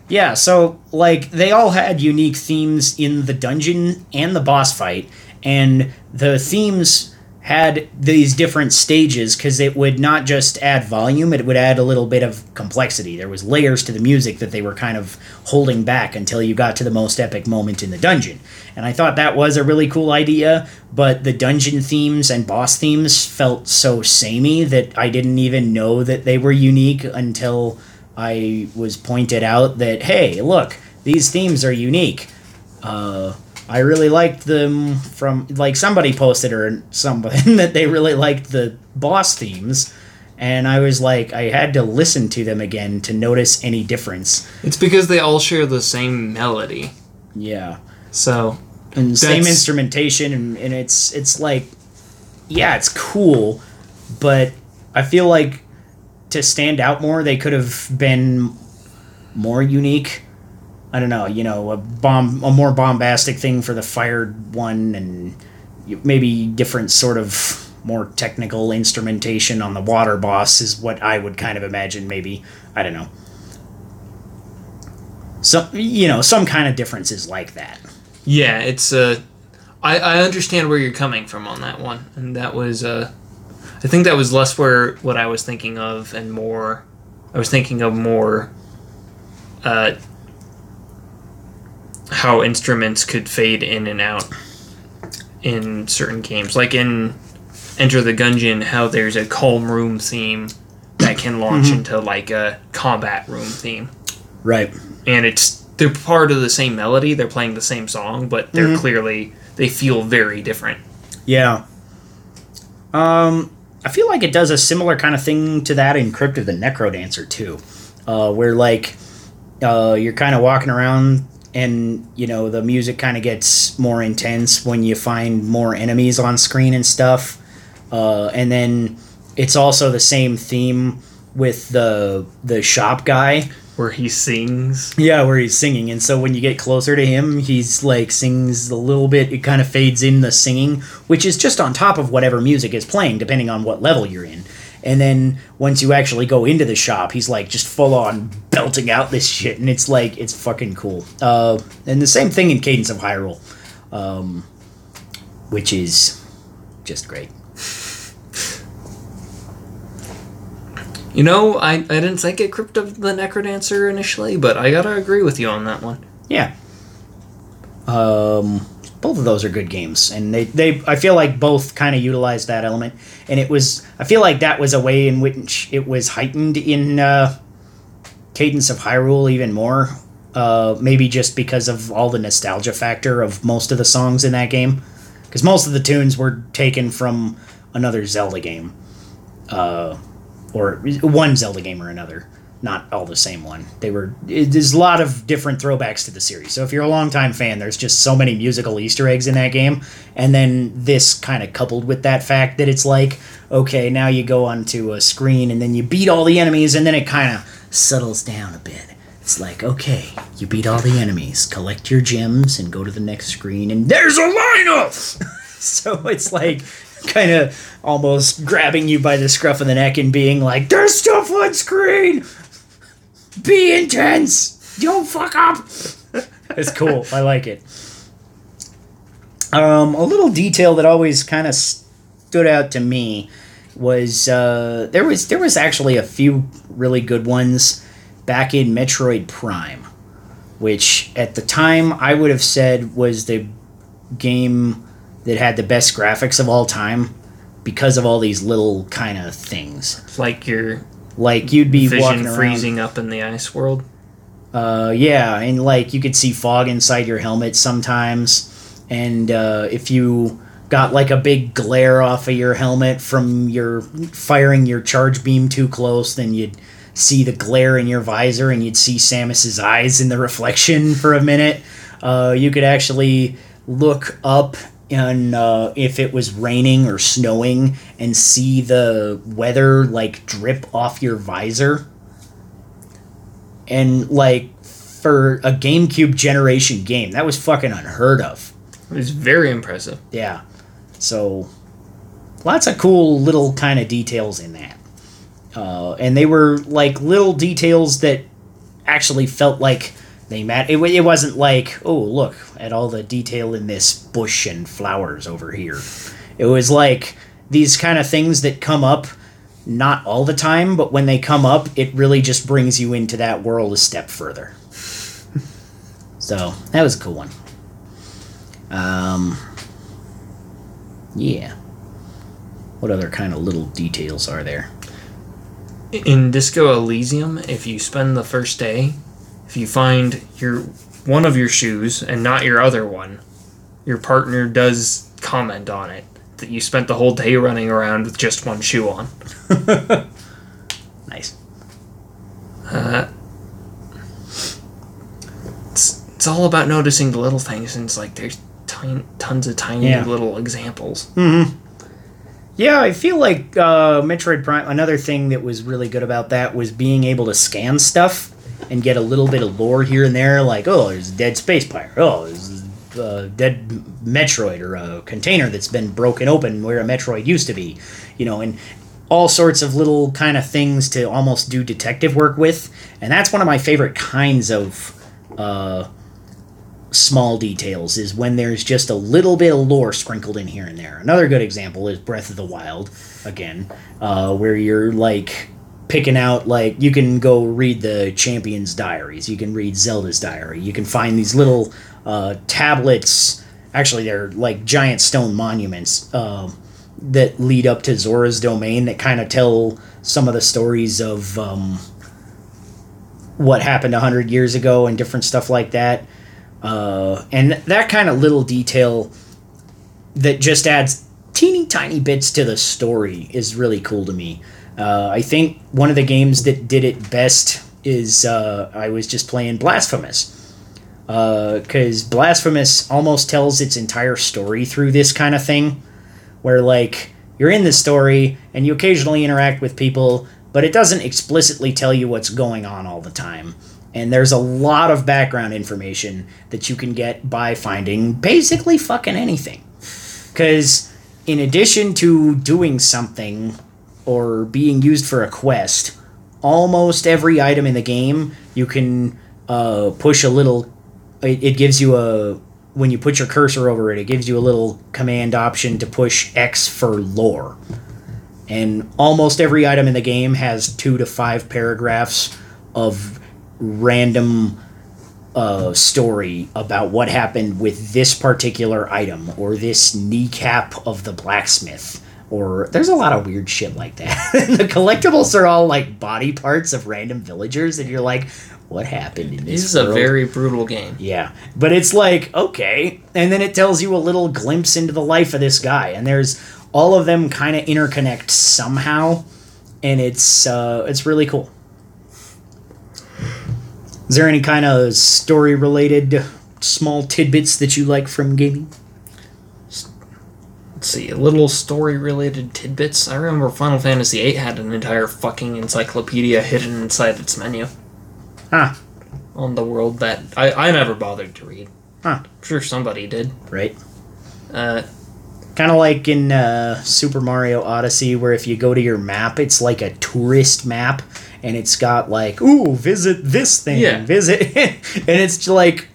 yeah. So like, they all had unique themes in the dungeon and the boss fight, and the themes had these different stages because it would not just add volume; it would add a little bit of complexity. There was layers to the music that they were kind of holding back until you got to the most epic moment in the dungeon. And I thought that was a really cool idea, but the dungeon themes and boss themes felt so samey that I didn't even know that they were unique until I was pointed out that, hey, look, these themes are unique. Uh, I really liked them from, like, somebody posted or something that they really liked the boss themes. And I was like, I had to listen to them again to notice any difference. It's because they all share the same melody. Yeah. So and same instrumentation and, and it's it's like yeah it's cool but i feel like to stand out more they could have been more unique. I don't know you know a bomb a more bombastic thing for the fired one and maybe different sort of more technical instrumentation on the water boss is what i would kind of imagine maybe. I don't know. Some you know some kind of differences like that. Yeah, it's uh, I I understand where you're coming from on that one, and that was uh, I think that was less where what I was thinking of, and more, I was thinking of more, uh, how instruments could fade in and out in certain games, like in Enter the Gungeon, how there's a calm room theme that can launch into like a combat room theme. right. And it's they're part of the same melody they're playing the same song but they're clearly they feel very different. Yeah. Um, I feel like it does a similar kind of thing to that in Crypt of the Necrodancer too, uh, where like uh, you're kind of walking around and you know the music kind of gets more intense when you find more enemies on screen and stuff, uh, and then it's also the same theme with the the shop guy where he sings yeah, where he's singing, and so when you get closer to him, he's like sings a little bit. It kind of fades in the singing, which is just on top of whatever music is playing, depending on what level you're in. And then once you actually go into the shop, he's like just full on belting out this shit, and it's like it's fucking cool. Uh, and the same thing in Cadence of Hyrule, um, which is just great. You know i, I didn't think it crypt of the necrodancer initially but i gotta agree with you on that one Yeah. Um, both of those are good games, and they, they I feel like both kind of utilized that element, and it was I feel like that was a way in which it was heightened in uh, Cadence of Hyrule even more. Uh, maybe just because of all the nostalgia factor of most of the songs in that game, because most of the tunes were taken from another Zelda game, uh, or one Zelda game or another not all the same one. They were it, there's a lot of different throwbacks to the series. So if you're a longtime fan, there's just so many musical Easter eggs in that game. And then this kind of coupled with that fact that it's like, okay, now you go onto a screen and then you beat all the enemies and then it kind of settles down a bit. It's like, okay, you beat all the enemies, collect your gems and go to the next screen and there's a lineup. so it's like kind of almost grabbing you by the scruff of the neck and being like, "There's stuff on screen. Be intense. Don't fuck up." it's cool. I like it. Um, a little detail that always kind of stood out to me was uh, there was there was actually a few really good ones back in Metroid Prime, which at the time I would have said was the game that had the best graphics of all time because of all these little kind of things. Like your Like you'd be vision freezing up in the ice world. Uh, yeah, and like you could see fog inside your helmet sometimes, and uh, if you got like a big glare off of your helmet from your firing your charge beam too close, then you'd see the glare in your visor, and you'd see Samus's eyes in the reflection for a minute. Uh, you could actually look up and uh, if it was raining or snowing and see the weather like drip off your visor and like for a GameCube generation game, that was fucking unheard of. It was very impressive. Yeah. So lots of cool little kind of details in that. Uh, and they were like little details that actually felt like they mat. It, it wasn't like, oh, look at all the detail in this bush and flowers over here. It was like these kind of things that come up not all the time, but when they come up, it really just brings you into that world a step further. so that was a cool one. Um, yeah. What other kind of little details are there? In Disco Elysium, if you spend the first day, if you find your one of your shoes and not your other one, your partner does comment on it that you spent the whole day running around with just one shoe on. Nice. Uh, it's, it's all about noticing the little things, and it's like there's tiny, tons of tiny Yeah. little examples. Yeah, I feel like uh, Metroid Prime. Another thing that was really good about that was being able to scan stuff and get a little bit of lore here and there. Like, oh, there's a dead space pirate. Oh, there's a dead Metroid or a container that's been broken open where a Metroid used to be. You know, and all sorts of little kind of things to almost do detective work with. And that's one of my favorite kinds of uh, small details is when there's just a little bit of lore sprinkled in here and there. Another good example is Breath of the Wild, again, uh, where you're like picking out like you can go read the champions diaries you can read zelda's diary you can find these little uh, tablets actually they're like giant stone monuments uh, that lead up to zora's domain that kind of tell some of the stories of um, what happened 100 years ago and different stuff like that uh, and that kind of little detail that just adds teeny tiny bits to the story is really cool to me. Uh, I think one of the games that did it best is uh, I was just playing Blasphemous. Because Blasphemous almost tells its entire story through this kind of thing, where, like, you're in the story and you occasionally interact with people, but it doesn't explicitly tell you what's going on all the time. And there's a lot of background information that you can get by finding basically fucking anything. Because in addition to doing something or being used for a quest, almost every item in the game you can uh, push a little. It, it gives you a when you put your cursor over it, it gives you a little command option to push X for lore. And almost every item in the game has two to five paragraphs of random uh, story about what happened with this particular item or this kneecap of the blacksmith or there's a lot of weird shit like that the collectibles are all like body parts of random villagers and you're like what happened in this This is a very brutal game. Yeah, but it's like okay, and then it tells you a little glimpse into the life of this guy, and there's all of them kind of interconnect somehow, and it's uh, it's really cool. Is there any kind of story related small tidbits that you like from gaming? Let's see, little story related tidbits. I remember Final Fantasy VIII had an entire fucking encyclopedia hidden inside its menu Huh? on the world that I, I never bothered to read. Huh? I'm sure somebody did. Right. Uh, Kind of like in uh, Super Mario Odyssey, where if you go to your map, it's like a tourist map, and it's got like, "Ooh, visit this thing, Yeah. visit," and it's like,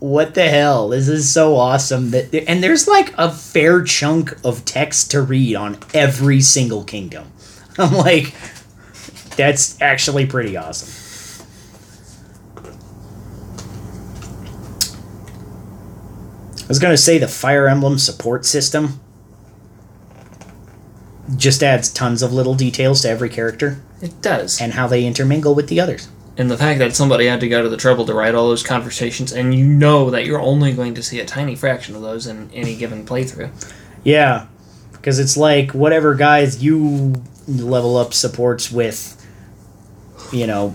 "What the hell? This is so awesome!" That and there's like a fair chunk of text to read on every single kingdom. I'm like, that's actually pretty awesome. I was gonna say the Fire Emblem support system. just adds tons of little details to every character It does. and how they intermingle with the others. And the fact that somebody had to go to the trouble to write all those conversations, and you know that you're only going to see a tiny fraction of those in any given playthrough. Yeah, because it's like whatever guys you level up supports with, you know,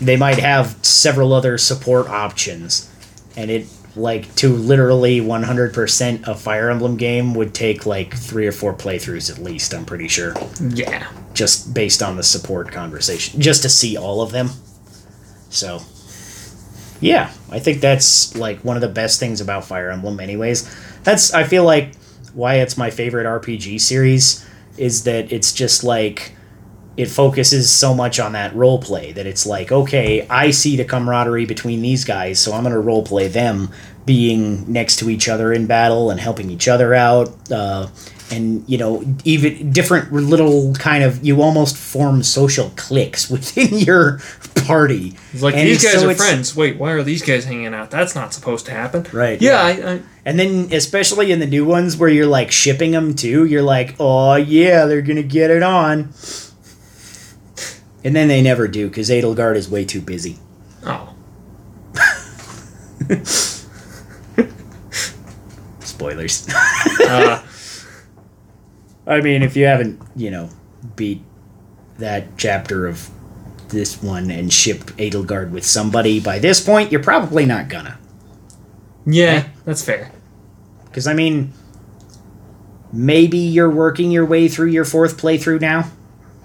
they might have several other support options, and it like to literally 100% a Fire Emblem game would take like three or four playthroughs at least. I'm pretty sure, Yeah. just based on the support conversation, just to see all of them. So. Yeah, I think that's like one of the best things about Fire Emblem anyways. That's I feel like why it's my favorite RPG series is that it's just like it focuses so much on that role play that it's like okay i see the camaraderie between these guys so i'm going to role play them being next to each other in battle and helping each other out uh, and you know even different little kind of you almost form social cliques within your party It's like And these guys so are friends. Wait, why are these guys hanging out? That's not supposed to happen. Right, Yeah, yeah. I, I, And then, especially in the new ones where you're like shipping them too, you're like, oh yeah, they're gonna get it on. And then they never do because Edelgard is way too busy. oh. Spoilers. Uh, I mean, if you haven't, you know, beat that chapter of this one and shipped Edelgard with somebody by this point, you're probably not gonna. yeah, that's fair. Because, I mean, maybe you're working your way through your fourth playthrough now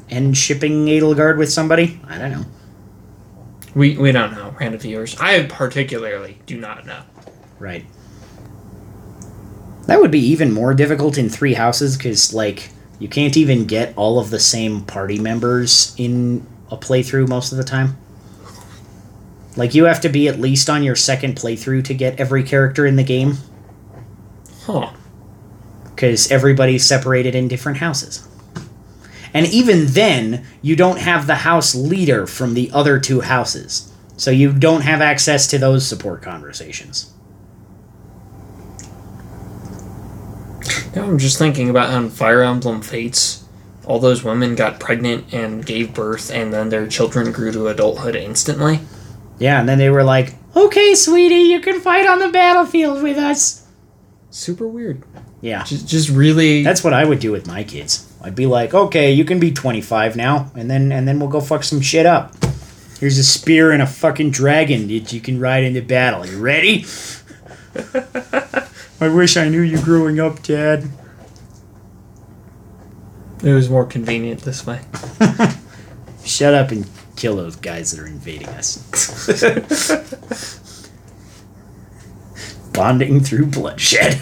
and shipping Edelgard with somebody? I don't know. We we don't know, random viewers. I particularly do not know. Right. That would be even more difficult in Three Houses because, like, you can't even get all of the same party members in a playthrough most of the time. Like, you have to be at least on your second playthrough to get every character in the game Huh. because everybody's separated in different houses. And even then, you don't have the house leader from the other two houses. So you don't have access to those support conversations. Now I'm just thinking about how in Fire Emblem Fates, all those women got pregnant and gave birth, and then their children grew to adulthood instantly. Yeah, and then they were like, "Okay, sweetie, you can fight on the battlefield with us." Super weird. Yeah, Just, just really. that's what I would do with my kids. I'd be like, "Okay, you can be 25 now, and then and then we'll go fuck some shit up. Here's a spear and a fucking dragon that you can ride into battle. You ready?" I wish I knew you growing up, Dad. it was more convenient this way. Shut up and kill those guys that are invading us. Bonding through bloodshed.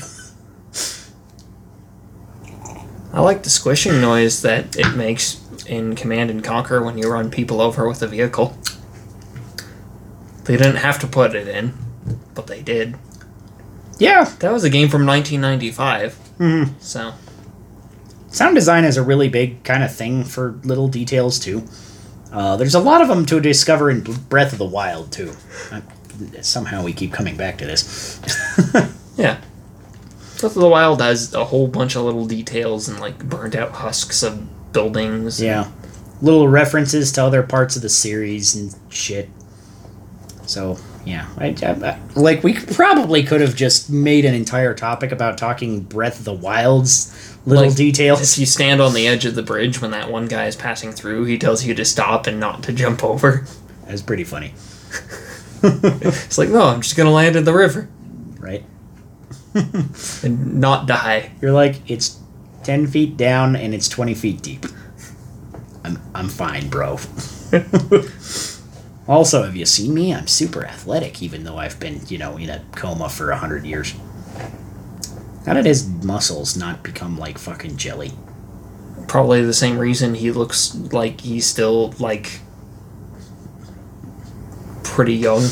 I like the squishing noise that it makes in Command and Conquer when you run people over with a vehicle. They didn't have to put it in, but they did. Yeah, That was a game from 1995. Mhm. So, sound design is a really big kind of thing for little details too. Uh, there's a lot of them to discover in Breath of the Wild too. Uh, somehow we keep coming back to this. yeah. Breath of the Wild has a whole bunch of little details and like burnt out husks of buildings. yeah, little references to other parts of the series and shit. So yeah, I, I, I- like we probably could have just made an entire topic about talking Breath of the Wild's little Like, details. If you stand on the edge of the bridge when that one guy is passing through, he tells you to stop and not to jump over. That's pretty funny, It's like, no, I'm just gonna land in the river right? and not die. You're like, it's 10 feet down and it's 20 feet deep. I'm, I'm fine, bro. also, have you seen me? I'm super athletic, even though I've been, you know, in a coma for a 100 years. How did his muscles not become like fucking jelly? Probably the same reason he looks like he's still like pretty young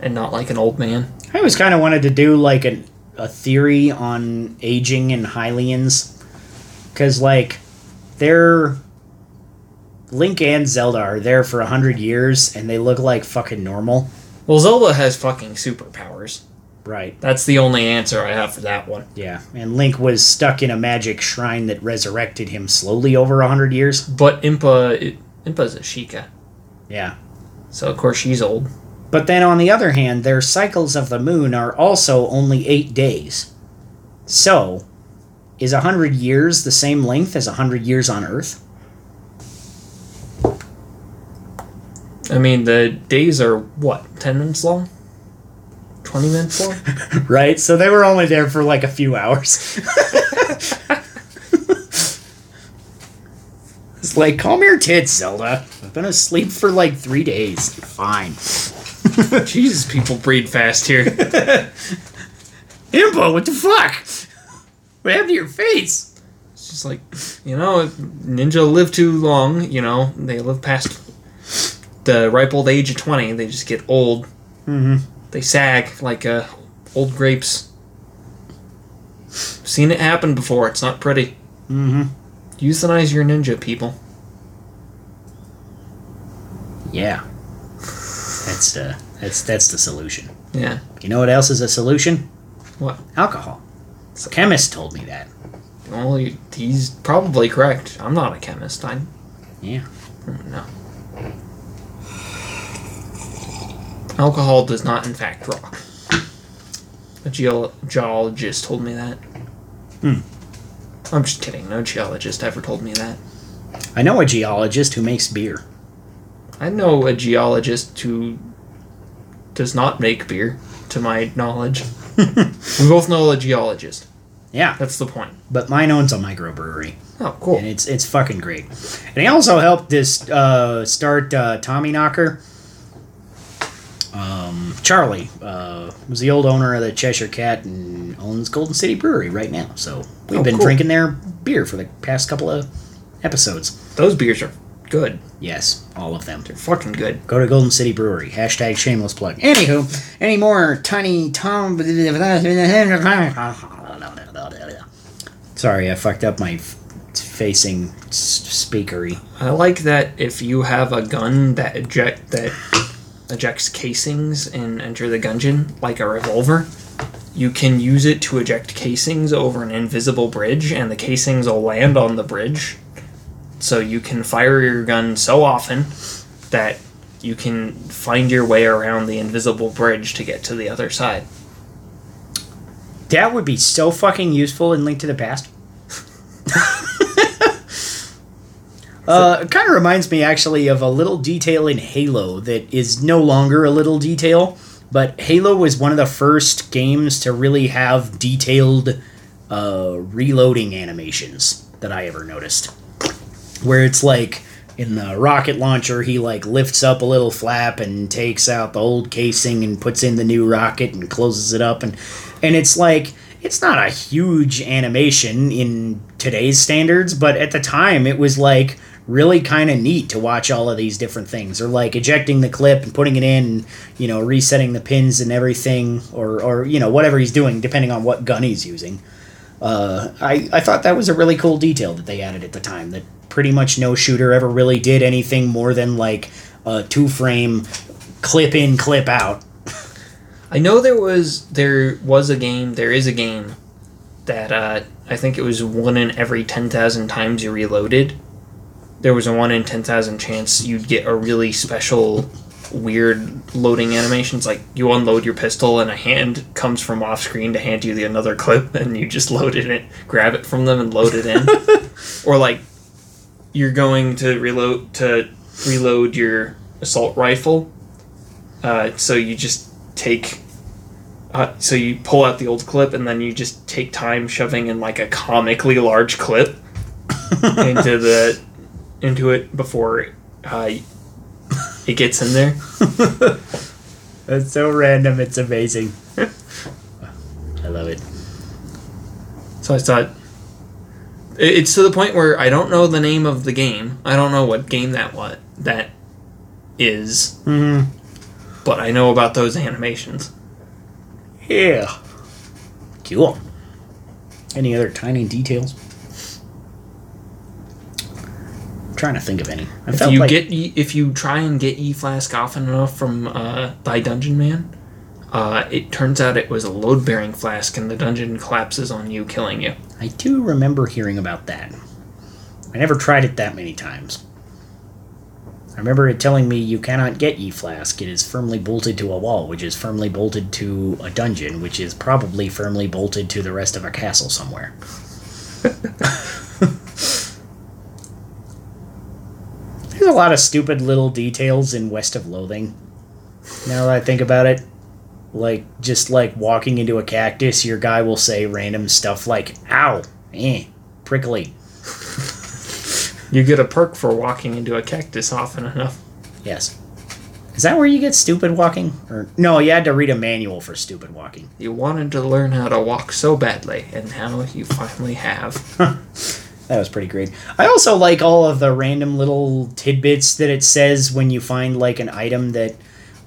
and not like an old man. I always kind of wanted to do like an, a theory on aging in Hylians. Because, like, they're. Link and Zelda are there for a 100 years and they look like fucking normal. Well, Zelda has fucking superpowers. Right. That's the only answer I have for that one. Yeah. And Link was stuck in a magic shrine that resurrected him slowly over a hundred years. But Impa, it, Impa's a Sheikah, Yeah. so of course she's old. But then on the other hand, their cycles of the moon are also only eight days. So, is a hundred years the same length as a hundred years on Earth? I mean, the days are what, ten minutes long? Twenty minutes long? Right? So they were only there for like a few hours. it's like, calm your tits, Zelda. I've been asleep for like three days. You're fine. Jesus, people breed fast here. Impa, what the fuck? What happened to your face? It's just like, you know, ninja live too long. You know, they live past the ripe old age of twenty. They just get old. Mm-hmm. They sag like uh, old grapes. Seen it happen before. It's not pretty. Mm-hmm. Euthanize your ninja, people. Yeah. That's uh that's that's the solution. Yeah. You know what else is a solution? What? Alcohol. A chemist told me that. Well, he's probably correct. I'm not a chemist. I Yeah. no. Alcohol does not, in fact, rock. A geol- geologist told me that. Hmm. I'm just kidding. No geologist ever told me that. I know a geologist who makes beer. I know a geologist who does not make beer, to my knowledge. we both know a geologist. Yeah, That's the point. but mine owns a microbrewery, Oh, cool. and it's it's fucking great. And he also helped this uh, start uh, Tommyknocker. Um, Charlie uh, was the old owner of the Cheshire Cat and owns Golden City Brewery right now. So we've Oh, been cool. drinking their beer for the past couple of episodes. Those beers are good. Yes, all of them. They're fucking good. Go to Golden City Brewery. Hashtag shameless plug. Anywho, any more tiny Tom? Sorry, I fucked up my f- facing s- speakery. I like that if you have a gun that eject that ejects casings and enter the gungeon like a revolver, you can use it to eject casings over an invisible bridge, and the casings will land on the bridge. So you can fire your gun so often that you can find your way around the invisible bridge to get to the other side. That would be so fucking useful in Link to the Past. uh, it kind of reminds me actually of a little detail in Halo that is no longer a little detail, but Halo was one of the first games to really have detailed uh, reloading animations that I ever noticed. Where it's like in the rocket launcher, he like lifts up a little flap and takes out the old casing and puts in the new rocket and closes it up and and it's like it's not a huge animation in today's standards, but at the time it was like really kind of neat to watch all of these different things or like ejecting the clip and putting it in and you know resetting the pins and everything or or you know whatever he's doing depending on what gun he's using uh, I, I thought that was a really cool detail that they added at the time that pretty much no shooter ever really did anything more than like a two frame clip in clip out I know there was there was a game, there is a game that uh, I think it was one in every ten thousand times you reloaded. There was a one in ten thousand chance you'd get a really special, weird loading animations. Like you unload your pistol and a hand comes from off screen to hand you the another clip, and you just load it in, grab it from them and load it in. or like you're going to reload to reload your assault rifle. Uh, so you just take uh, so you pull out the old clip and then you just take time shoving in like a comically large clip into the into it before uh, it gets in there. That's so random. It's amazing. I love it. So I thought it's to the point where I don't know the name of the game. I don't know what game that what that is, Mm-hmm. but I know about those animations. Yeah. Cool. Any other tiny details? I'm trying to think of any. I If you like get E- if you try and get E Flask often enough from uh, Thy Dungeonman, Uh, it turns out it was a load bearing flask, and the dungeon collapses on you, killing you. I do remember hearing about that. I never tried it that many times. I remember it telling me you cannot get E Flask. It is firmly bolted to a wall, which is firmly bolted to a dungeon, which is probably firmly bolted to the rest of a castle somewhere. There's a lot of stupid little details in West of Loathing. Now that I think about it, like just like walking into a cactus, your guy will say random stuff like "ow," "eh," "prickly." You get a perk for walking into a cactus often enough. Yes. Is that where you get stupid walking? Or no, you had to read a manual for stupid walking. You wanted to learn how to walk so badly, and now you finally have. That was pretty great. I also like all of the random little tidbits that it says when you find like an item that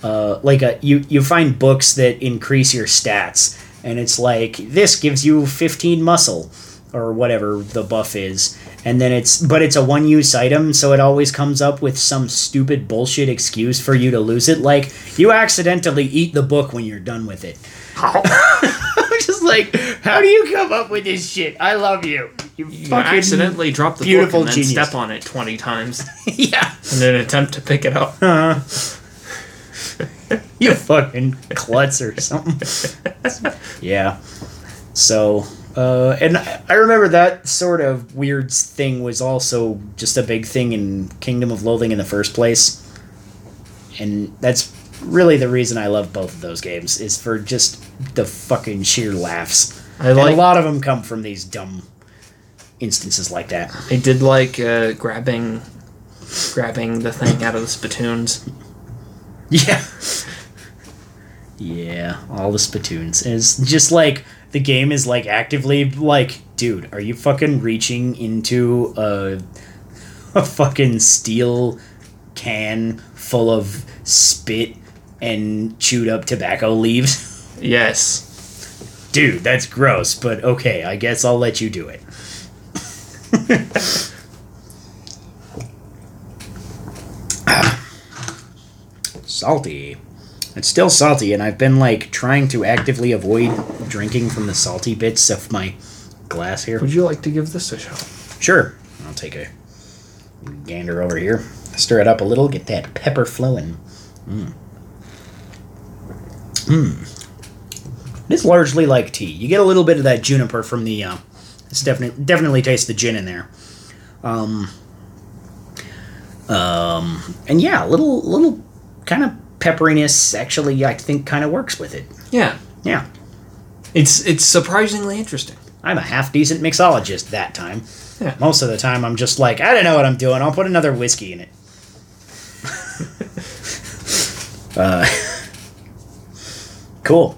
uh, like a you you find books that increase your stats. And it's like this gives you 15 muscle or whatever the buff is. And then it's but it's a one use item so it always comes up with some stupid bullshit excuse for you to lose it. Like you accidentally eat the book when you're done with it like how do you come up with this shit i love you you, You fucking accidentally drop the beautiful book and then step on it 20 times yeah in an attempt to pick it up. Uh, you fucking klutz or something. yeah. So, uh, and I remember that sort of weird thing was also just a big thing in Kingdom of Loathing in the first place. And that's really the reason I love both of those games, is for just the fucking sheer laughs. I and like. a lot of them come from these dumb instances like that. I did like uh, grabbing, grabbing the thing out of the spittoons. Yeah. Yeah, all the spittoons. It's just like the game is like actively like, dude, are you fucking reaching into a a fucking steel can full of spit and chewed up tobacco leaves? Yes. Dude, that's gross, but okay, I guess I'll let you do it. salty. It's still salty, and I've been like trying to actively avoid drinking from the salty bits of my glass here. Would you like to give this a shot? Sure, I'll take a gander over here, stir it up a little, get that pepper flowing. Mmm. Mmm. It's largely like tea. You get a little bit of that juniper from the. Uh, it's definitely definitely tastes the gin in there. Um. Um. And yeah, a little little kind of pepperiness actually I think kind of works with it. Yeah. Yeah. It's it's surprisingly interesting. I'm a half decent mixologist that time. Yeah. Most of the time, I'm just like, I don't know what I'm doing. I'll put another whiskey in it. uh, cool.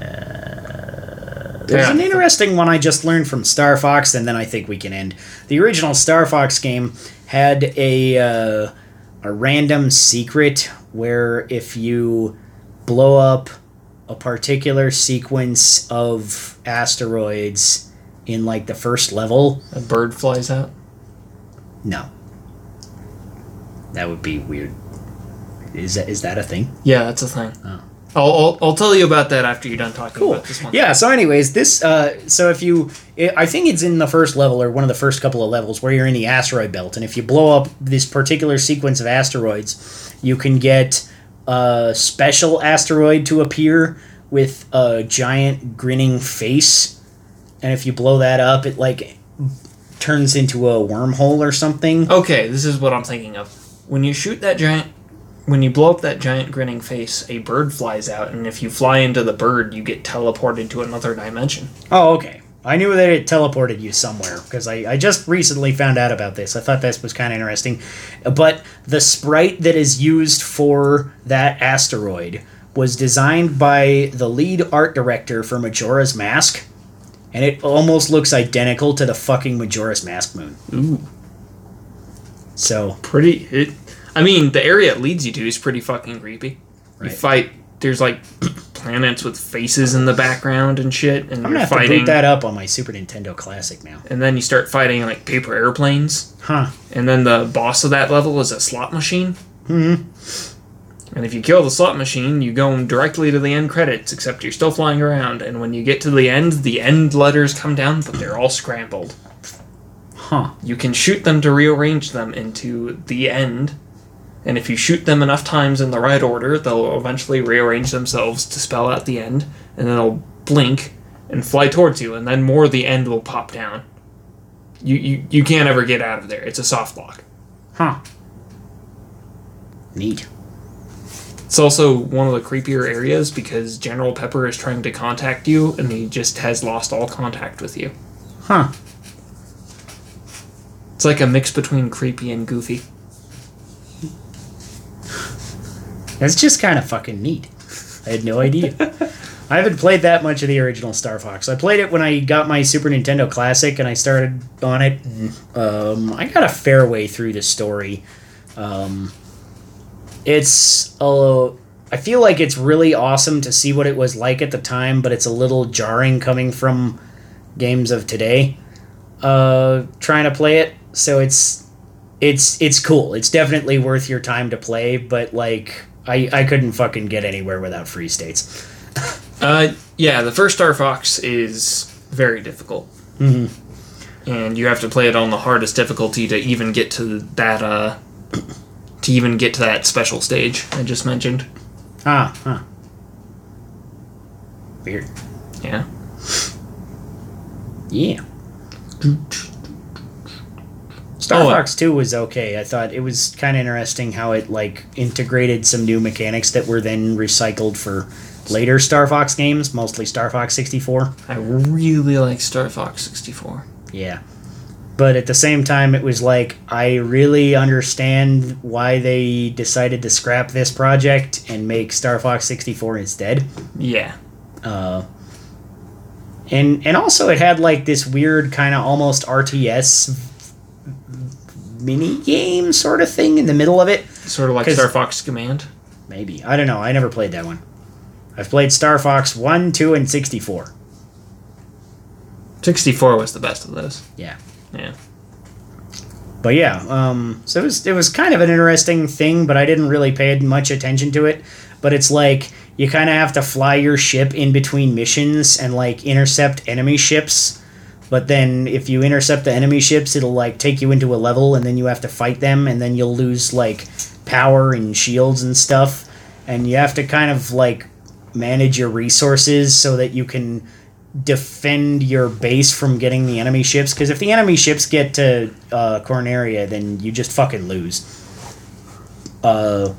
Za- There's Yeah. an interesting one I just learned from Star Fox, and then I think we can end. The original Star Fox game had a uh, a random secret where if you blow up a particular sequence of asteroids in like the first level, A bird flies out. no. That would be weird. Is that is that a thing? Yeah, that's a thing. Oh. I'll, I'll, I'll tell you about that after you're done talking Cool. about this one. Yeah. So, anyways, this. Uh, so if you, i I think it's in the first level or one of the first couple of levels where you're in the asteroid belt, and if you blow up this particular sequence of asteroids, you can get a special asteroid to appear with a giant grinning face, and if you blow that up, it like turns into a wormhole or something. Okay, this is what I'm thinking of. When you shoot that giant, when you blow up that giant grinning face, a bird flies out, and if you fly into the bird, you get teleported to another dimension. Oh, okay. I knew that it teleported you somewhere because I, I just recently found out about this. I thought this was kind of interesting. But the sprite that is used for that asteroid was designed by the lead art director for Majora's Mask, and it almost looks identical to the fucking Majora's Mask moon. Ooh, So, pretty. It, I mean, the area it leads you to is pretty fucking creepy. You fight. There's like planets with faces in the background and shit, and I'm gonna you're have to fighting. boot that up on my Super Nintendo Classic now. and then you start fighting like paper airplanes, Huh. and then the boss of that level is a slot machine. Hmm. And if you kill the slot machine, you go directly to the end credits, except you're still flying around. And when you get to the end, the end letters come down, but they're all scrambled. Huh. You can shoot them to rearrange them into the end. And if you shoot them enough times in the right order, they'll eventually rearrange themselves to spell out the end. And then they'll blink and fly towards you. And then more of the end will pop down. You, you, you can't ever get out of there. It's a soft block. Huh. Neat. It's also one of the creepier areas because General Pepper is trying to contact you and he just has lost all contact with you. Huh. It's like a mix between creepy and goofy. That's just kind of fucking neat. I had no idea. I haven't played that much of the original Star Fox. I played it when I got my Super Nintendo Classic and I started on it. Um, I got a fair way through the story. Um, it's a. I feel like it's really awesome to see what it was like at the time, but it's a little jarring coming from games of today. Uh, trying to play it, so it's it's it's cool. It's definitely worth your time to play, but like I I couldn't fucking get anywhere without free states. Uh, yeah, the first Star Fox is very difficult. Mm-hmm. And you have to play it on the hardest difficulty to even get to that, uh, to even get to that special stage I just mentioned. Ah, huh. Weird. Yeah. Yeah. Star Oh, uh, Fox 2 was okay. I thought it was kind of interesting how it like integrated some new mechanics that were then recycled for later Star Fox games, mostly Star Fox 64. I really like Star Fox 64. Yeah. But at the same time, it was like, I really understand why they decided to scrap this project and make Star Fox 64 instead. Yeah. Uh, and and also it had like this weird kind of almost RTS mini game sort of thing in the middle of it. Sort of like Star Fox Command. Maybe I don't know. I never played that one. I've played Star Fox one, two, and sixty four. 64 was the best of those. Yeah. Yeah. But yeah, um, so it was it was kind of an interesting thing, but I didn't really pay much attention to it. But it's like you kind of have to fly your ship in between missions and like intercept enemy ships. But then if you intercept the enemy ships, it'll like take you into a level, and then you have to fight them, and then you'll lose like power and shields and stuff, and you have to kind of like manage your resources so that you can defend your base from getting the enemy ships. Because if the enemy ships get to uh, Corneria, then you just fucking lose. Uh,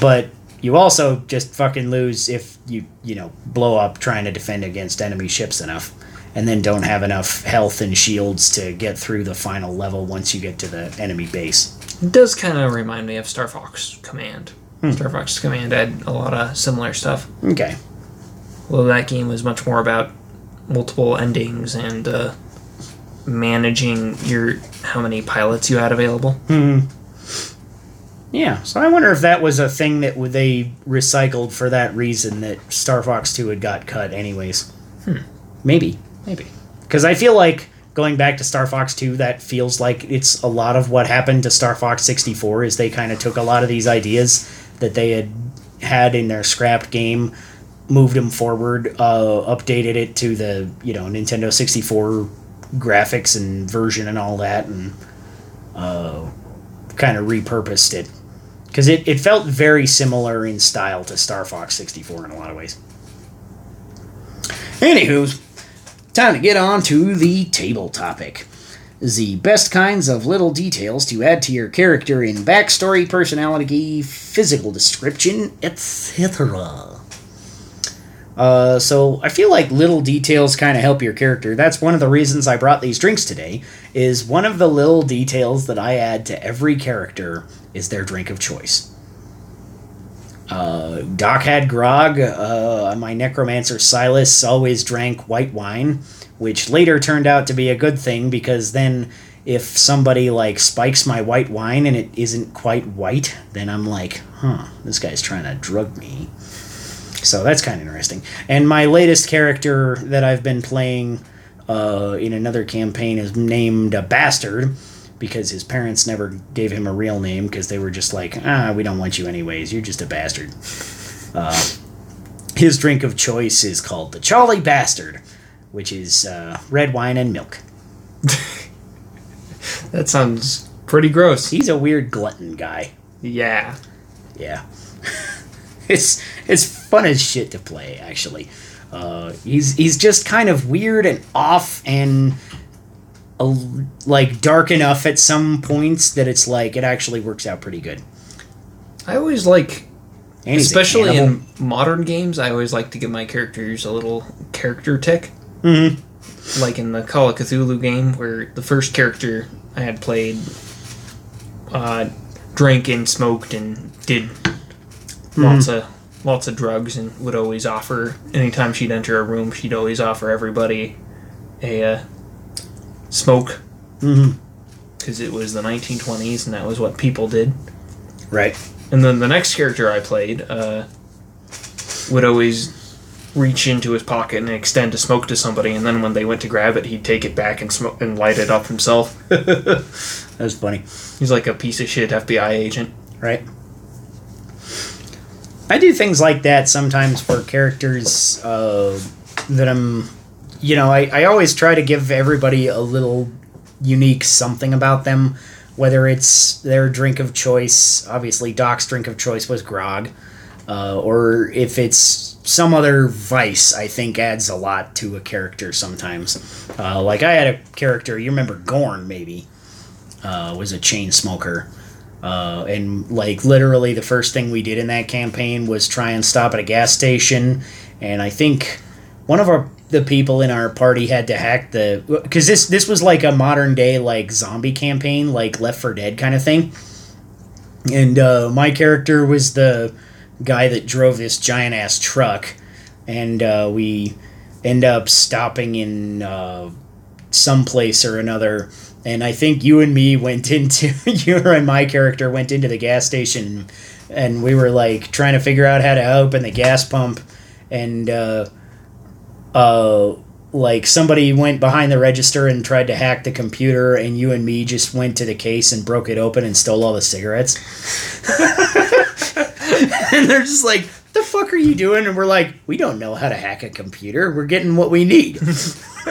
but you also just fucking lose if you you know blow up trying to defend against enemy ships enough, and then don't have enough health and shields to get through the final level once you get to the enemy base. It does kind of remind me of Star Fox Command. Star Fox Command had a lot of similar stuff. Okay. Although that game was much more about multiple endings and uh, managing your how many pilots you had available. Hmm. Yeah, so I wonder if that was a thing that they recycled for that reason that Star Fox 2 had got cut anyways. Hmm. Maybe. Maybe. Because I feel like going back to Star Fox 2, that feels like it's a lot of what happened to Star Fox 64 is they kind of took a lot of these ideas that they had had in their scrapped game, moved them forward, uh, updated it to the, you know, Nintendo 64 graphics and version and all that, and uh, kind of repurposed it because it, it felt very similar in style to Star Fox 64 in a lot of ways. Anywho, time to get on to the table topic. The best kinds of little details to add to your character in backstory, personality, physical description, etc. Uh, so I feel like little details kind of help your character. That's one of the reasons I brought these drinks today. Is one of the little details that I add to every character is their drink of choice. Uh, Doc had grog. Uh, my necromancer Silas always drank white wine, which later turned out to be a good thing because then if somebody like spikes my white wine and it isn't quite white, then I'm like, huh, this guy's trying to drug me. So that's kind of interesting. And my latest character that I've been playing uh, in another campaign is named a Bastard because his parents never gave him a real name because they were just like, ah, we don't want you anyways. You're just a bastard. Uh, his drink of choice is called the Charlie Bastard, which is uh, red wine and milk. That sounds pretty gross. He's a weird glutton guy. Yeah. Yeah. it's it's fun as shit to play actually. Uh, he's he's just kind of weird and off and a, like dark enough at some points that it's like it actually works out pretty good. I always like, And especially in modern games, I always like to give my characters a little character tick. Mhm. Like in the Call of Cthulhu game, where the first character I had played uh, drank and smoked and did lots of lots of drugs and would always offer anytime she'd enter a room, she'd always offer everybody a uh, smoke Mhm. because it was the 1920s and that was what people did. right. And then the next character I played uh, would always reach into his pocket and extend a smoke to somebody, and then when they went to grab it, he'd take it back and smoke and light it up himself. That's funny. He's like a piece of shit FBI agent. right? I do things like that sometimes for characters uh, that I'm, you know, I, I always try to give everybody a little unique something about them, whether it's their drink of choice. Obviously, Doc's drink of choice was grog, uh, or if it's some other vice, I think adds a lot to a character sometimes. Uh, like I had a character, you remember Gorn, maybe, uh, was a chain smoker. Uh, and like literally the first thing we did in that campaign was try and stop at a gas station and i think one of our the people in our party had to hack the because this this was like a modern day like zombie campaign like left for dead kind of thing. And uh, my character was the guy that drove this giant ass truck. And uh, we end up stopping in uh, some place or another. And I think you and me went into you and my character went into the gas station, and we were like trying to figure out how to open the gas pump, and uh, like somebody went behind the register and tried to hack the computer, and you and me just went to the case and broke it open and stole all the cigarettes. and they're just like, "The fuck are you doing?" And we're like, "We don't know how to hack a computer. We're getting what we need."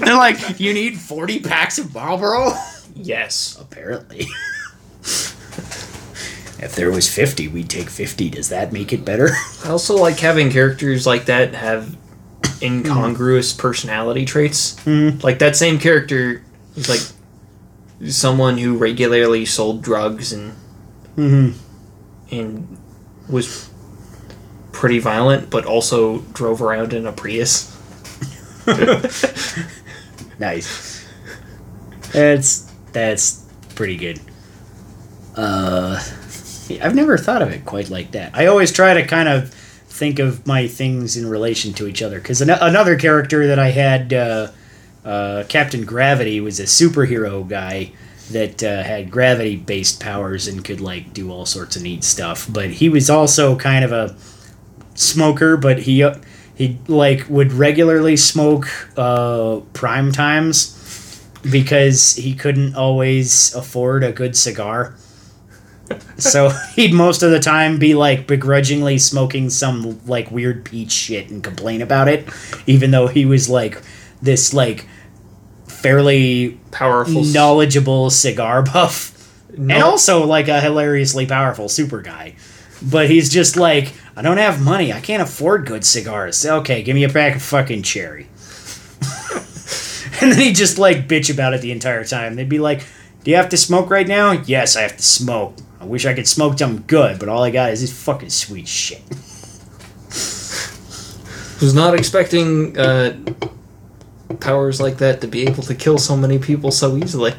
They're like, you need 40 packs of Marlboro? Yes. Apparently. if there was 50, we'd take 50. Does that make it better? I also like having characters like that have incongruous personality traits. Mhm. Like that same character is like someone who regularly sold drugs and Mm-hmm. and was pretty violent, but also drove around in a Prius. Nice. That's that's pretty good. Uh, I've never thought of it quite like that. I always try to kind of think of my things in relation to each other. Because an- another character that I had, uh, uh, Captain Gravity, was a superhero guy that uh, had gravity-based powers and could like do all sorts of neat stuff. But he was also kind of a smoker, but he uh, he like would regularly smoke uh, prime times because he couldn't always afford a good cigar. So he'd most of the time be like begrudgingly smoking some like weird peach shit and complain about it, even though he was like this like fairly Powerful. knowledgeable cigar buff no- and also like a hilariously powerful super guy. But he's just like, I don't have money. I can't afford good cigars. Okay, give me a pack of fucking cherry. and then he just like bitch about it the entire time. They'd be like, Do you have to smoke right now? Yes, I have to smoke. I wish I could smoke something good, but all I got is this fucking sweet shit. was not expecting uh, powers like that to be able to kill so many people so easily.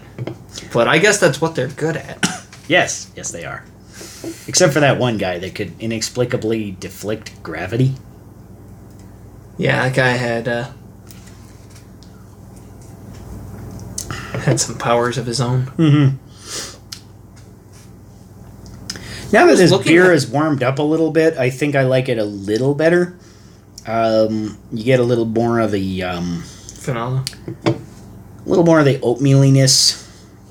But I guess that's what they're good at. Yes, yes, they are. Except for that one guy that could inexplicably deflect gravity. Yeah, that guy had uh, had some powers of his own. Mm-hmm. Now that this beer at- is warmed up a little bit, I think I like it a little better. Um, you get a little more of the um, a little more of the oatmealiness.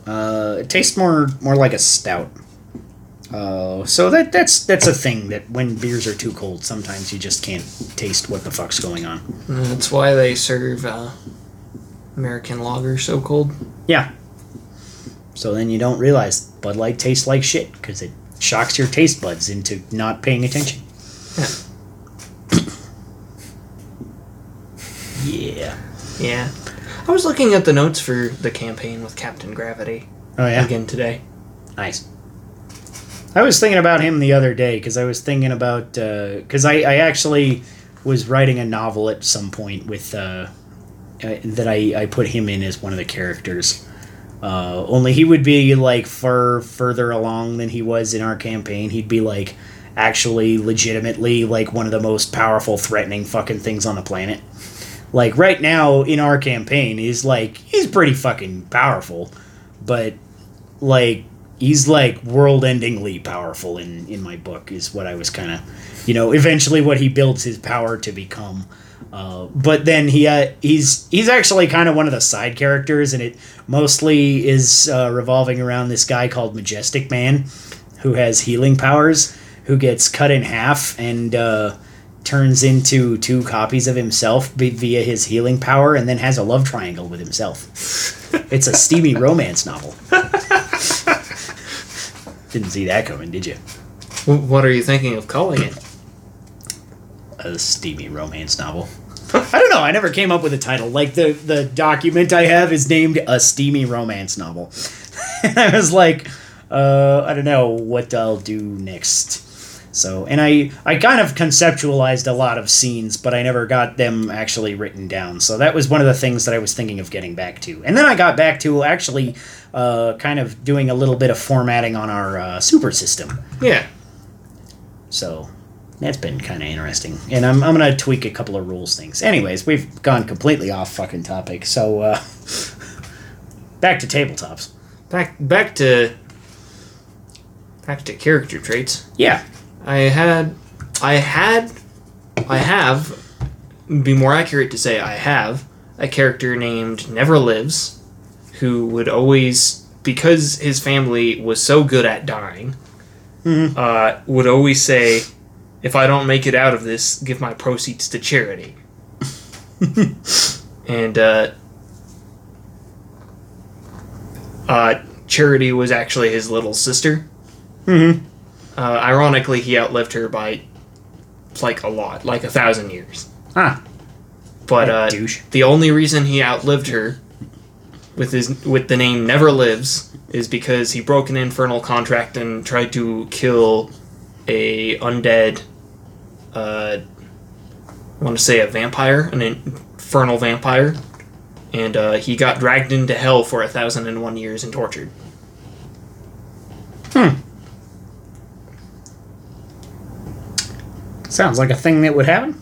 Uh, it tastes more more like a stout. Uh, so that that's that's a thing that when beers are too cold, sometimes you just can't taste what the fuck's going on. And that's why they serve uh, American lager so cold. Yeah. So then you don't realize Bud Light tastes like shit because it shocks your taste buds into not paying attention. yeah. Yeah. I was looking at the notes for the campaign with Captain Gravity Oh yeah. again today. Nice. I was thinking about him the other day because I was thinking about because I, I actually was writing a novel at some point with uh, uh, that I, I put him in as one of the characters. Uh, only he would be like far further along than he was in our campaign. He'd be like actually legitimately like one of the most powerful, threatening fucking things on the planet. Like right now in our campaign, he's like he's pretty fucking powerful, but like he's like world-endingly powerful in in my book is what I was kind of, you know, eventually what he builds his power to become. Uh, but then he uh, he's he's actually kind of one of the side characters, and it mostly is uh, revolving around this guy called Majestic Man, who has healing powers, who gets cut in half and uh, turns into two copies of himself via his healing power, and then has a love triangle with himself. it's a steamy romance novel. Didn't see that coming, did you? What are you thinking of calling it? A steamy romance novel. I don't know. I never came up with a title. Like the the document I have is named a steamy romance novel. and I was like, uh, I don't know what I'll do next. So, and I I kind of conceptualized a lot of scenes, but I never got them actually written down. So that was one of the things that I was thinking of getting back to. And then I got back to actually uh, kind of doing a little bit of formatting on our uh, super system. Yeah. So that's been kind of interesting. And I'm, I'm going to tweak a couple of rules things. Anyways, we've gone completely off fucking topic. So uh, back to tabletops. Back back to back to character traits. Yeah. I had I had I have be more accurate to say I have a character named Never Lives who would always because his family was so good at dying uh, would always say if I don't make it out of this give my proceeds to charity and uh, uh, Charity was actually his little sister Mm-hmm. uh, ironically, he outlived her by like a lot, like a thousand years. Ah. But uh, the only reason he outlived her with his with the name Never Lives is because he broke an infernal contract and tried to kill a undead. Uh, I want to say a vampire, an infernal vampire, and uh, he got dragged into hell for a thousand and one years and tortured. Hmm. Sounds like a thing that would happen.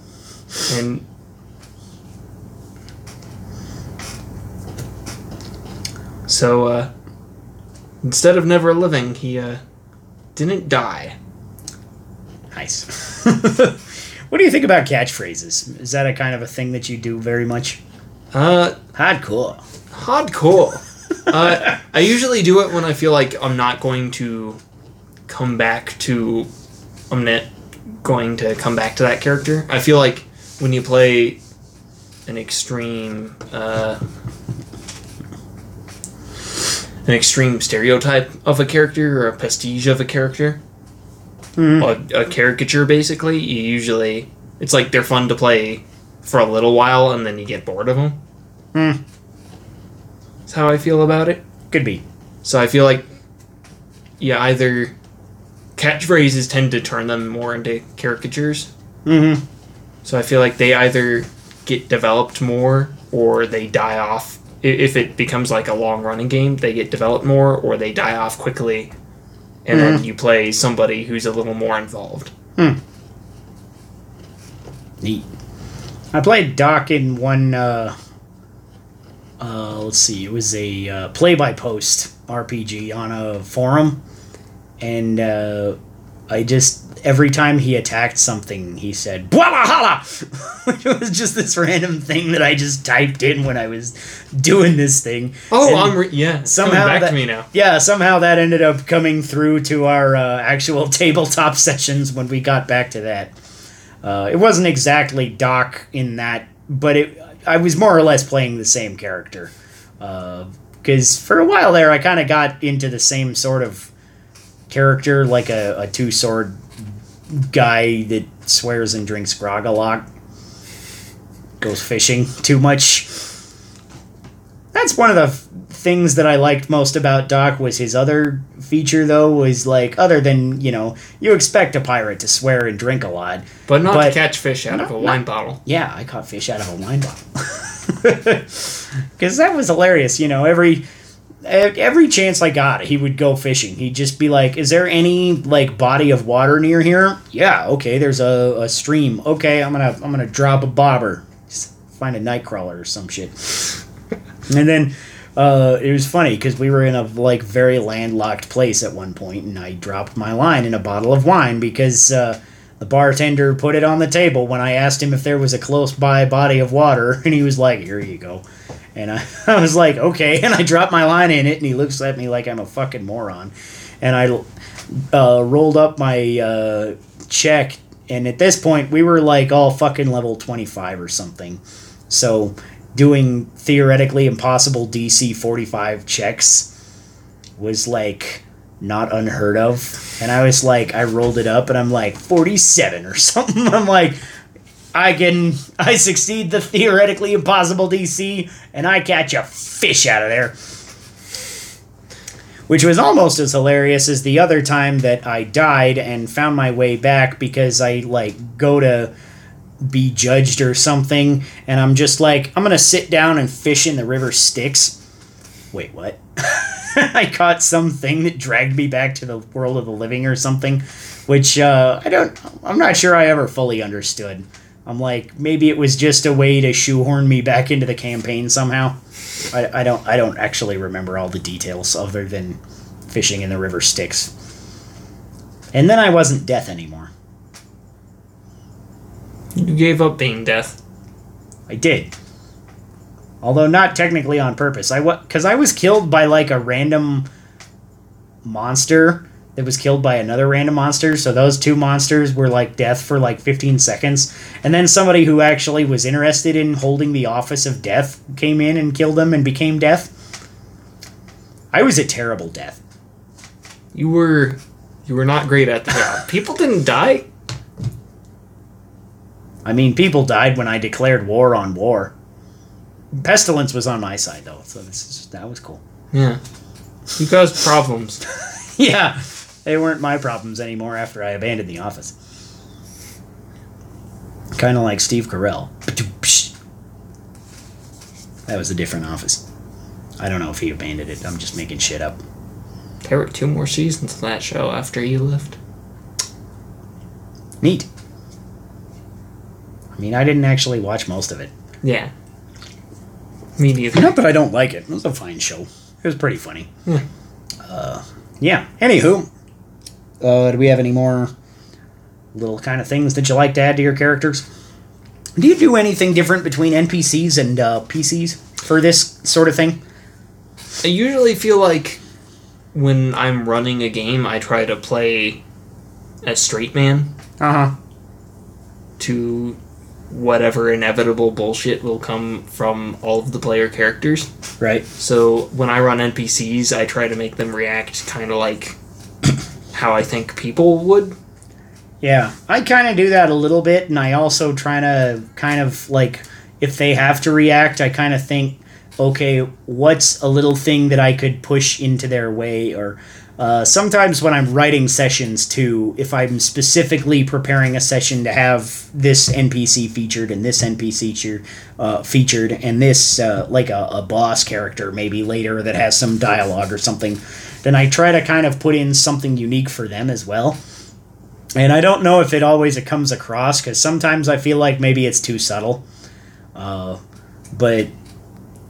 And so, uh, instead of never living, he uh, didn't die. Nice. what do you think about catchphrases? Is that a kind of a thing that you do very much? Uh, Hardcore. hardcore. uh, I usually do it when I feel like I'm not going to come back to. I'm not going to come back to that character. I feel like when you play an extreme. Uh, an extreme stereotype of a character or a prestige of a character, a, a caricature basically, you usually. It's like they're fun to play for a little while and then you get bored of them. Hmm. That's how I feel about it. Could be. So I feel like, yeah, either catchphrases tend to turn them more into caricatures. Mm-hmm. So I feel like they either get developed more or they die off. If it becomes like a long running game, they get developed more or they die off quickly. And then you play somebody who's a little more involved. Neat. I played Doc in one. Uh, uh, let's see. It was a uh, play-by-post RPG on a forum, and uh, I just every time he attacked something, he said "Bwabahala," which was just this random thing that I just typed in when I was doing this thing. Oh, And I'm re- yeah. Somehow back that, to me now. Yeah, somehow that ended up coming through to our uh, actual tabletop sessions when we got back to that. Uh, it wasn't exactly Doc in that, but it I was more or less playing the same character. Because for a while there, I kind of got into the same sort of character, like a, a two sword guy that swears and drinks grog a lot, goes fishing too much. That's one of the f- things that I liked most about Doc was his other feature though was like other than you know you expect a pirate to swear and drink a lot But not But- to catch fish out of a Not- wine bottle. yeah, I caught fish out of a wine bottle. Because that was hilarious. You know, every every chance I got, he would go fishing. He'd just be like, "Is there any like body of water near here?" Yeah, okay. There's a, a stream. Okay, I'm gonna I'm gonna drop a bobber. Just find a nightcrawler or some shit. and then uh, it was funny because we were in a like very landlocked place at one point, and I dropped my line in a bottle of wine because. Uh, the bartender put it on the table when I asked him if there was a close by body of water, and he was like, Here you go. And I, I was like, Okay. And I dropped my line in it, and he looks at me like I'm a fucking moron. And I uh, rolled up my uh, check, and at this point, we were like all fucking level 25 or something. So doing theoretically impossible DC 45 checks was like not unheard of. And I was like, I rolled it up and I'm like 47 or something. I'm like, I can, I succeed the theoretically impossible DC and I catch a fish out of there. Which was almost as hilarious as the other time that I died and found my way back because I like go to be judged or something and I'm just like, I'm gonna sit down and fish in the river Styx. Wait, what? I caught something that dragged me back to the world of the living or something, which uh, I don't. I'm not sure I ever fully understood. I'm like maybe it was just a way to shoehorn me back into the campaign somehow. I, I don't. I don't actually remember all the details other than fishing in the river Styx. And then I wasn't death anymore. You gave up being death. I did. Although not technically on purpose. I wa- cuz I was killed by like a random monster that was killed by another random monster. So those two monsters were like death for like 15 seconds. And then somebody who actually was interested in holding the office of death came in and killed them and became death. I was a terrible death. You were you were not great at the job. People didn't die. I mean, people died when I declared war on war. Pestilence was on my side though, so this is, that was cool. Yeah. You caused problems. yeah, they weren't my problems anymore after I abandoned the office. Kind of like Steve Carell. That was a different office. I don't know if he abandoned it. I'm just making shit up. There were two more seasons of that show after you left. Neat. I mean, I didn't actually watch most of it. Yeah. Me neither. Not that I don't like it. It was a fine show. It was pretty funny. Yeah. Uh, yeah. Anywho, uh, do we have any more little kind of things that you like to add to your characters? Do you do anything different between NPCs and uh, PCs for this sort of thing? I usually feel like when I'm running a game, I try to play a straight man Uh huh. to whatever inevitable bullshit will come from all of the player characters. Right. So when I run NPCs, I try to make them react kind of like how I think people would. Yeah, I kind of do that a little bit, and I also try to kind of like if they have to react, I kind of think, okay, what's a little thing that I could push into their way, or uh, sometimes when I'm writing sessions too, if I'm specifically preparing a session to have this NPC featured and this NPC featured, uh, featured and this uh, like a, a boss character maybe later that has some dialogue or something, then I try to kind of put in something unique for them as well. And I don't know if it always it comes across because sometimes I feel like maybe it's too subtle. Uh, but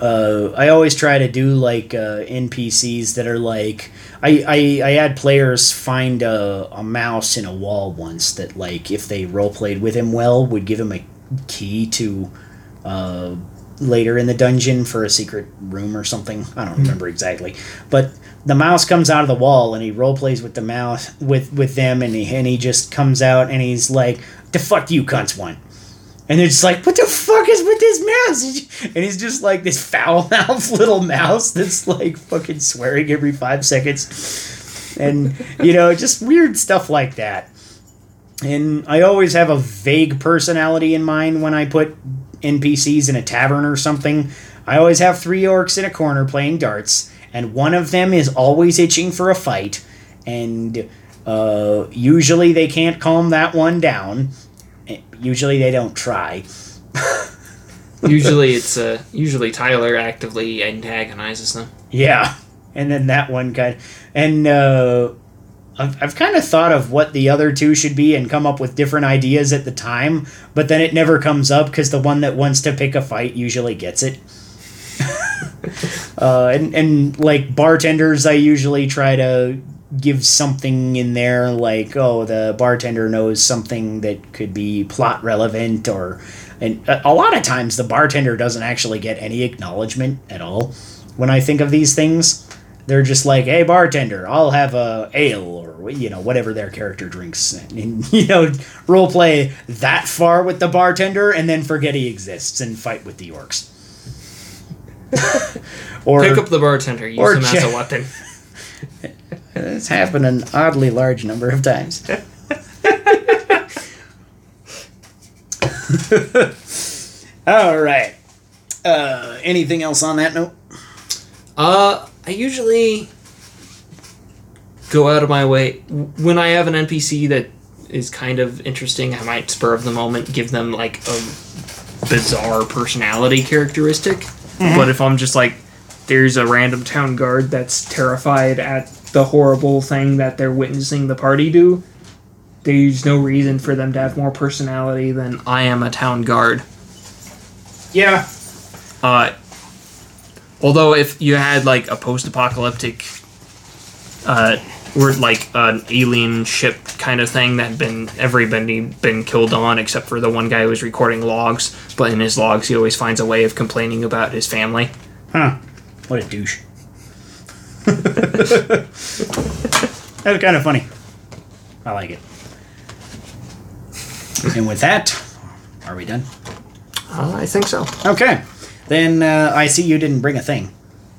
uh, I always try to do like NPCs that are like I, I, I had players find a, a mouse in a wall once that like if they role played with him well would give him a key to uh, later in the dungeon for a secret room or something. I don't remember exactly, but the mouse comes out of the wall and he role plays with the mouse with with them and he and he just comes out and he's like, "The fuck you cunts want." And they're just like, what the fuck is with this mouse? And he's just like this foul mouthed little mouse that's like fucking swearing every five seconds. And, you know, just weird stuff like that. And I always have a vague personality in mind when I put NPCs in a tavern or something. I always have three orcs in a corner playing darts, and one of them is always itching for a fight. And uh, usually they can't calm that one down usually they don't try. usually it's uh usually Tyler actively antagonizes them. Yeah, and then that one guy, and uh, I've I've kind of thought of what the other two should be and come up with different ideas at the time, but then it never comes up because the one that wants to pick a fight usually gets it. uh, and and like bartenders, I usually try to give something in there like oh the bartender knows something that could be plot relevant or and a lot of times the bartender doesn't actually get any acknowledgement at all. When i think of these things they're just like hey bartender i'll have a ale or you know whatever their character drinks. And you know role play that far with the bartender and then forget he exists and fight with the orcs. Or pick up the bartender use him as a weapon it's happened an oddly large number of times. All right. Uh, anything else on that note? Uh, I usually go out of my way when I have an NPC that is kind of interesting. I might spur of the moment give them like a bizarre personality characteristic. Mm-hmm. But if I'm just like, there's a random town guard that's terrified at the horrible thing that they're witnessing the party do, there's no reason for them to have more personality than I am a town guard. Yeah. Uh, although if you had like a post-apocalyptic, uh, or like an alien ship kind of thing that had been everybody been killed on except for the one guy who was recording logs, but in his logs he always finds a way of complaining about his family. Huh. What a douche. That's kind of funny. I like it. and with that, are we done? Uh, I think so. Okay. Then uh, I see you didn't bring a thing.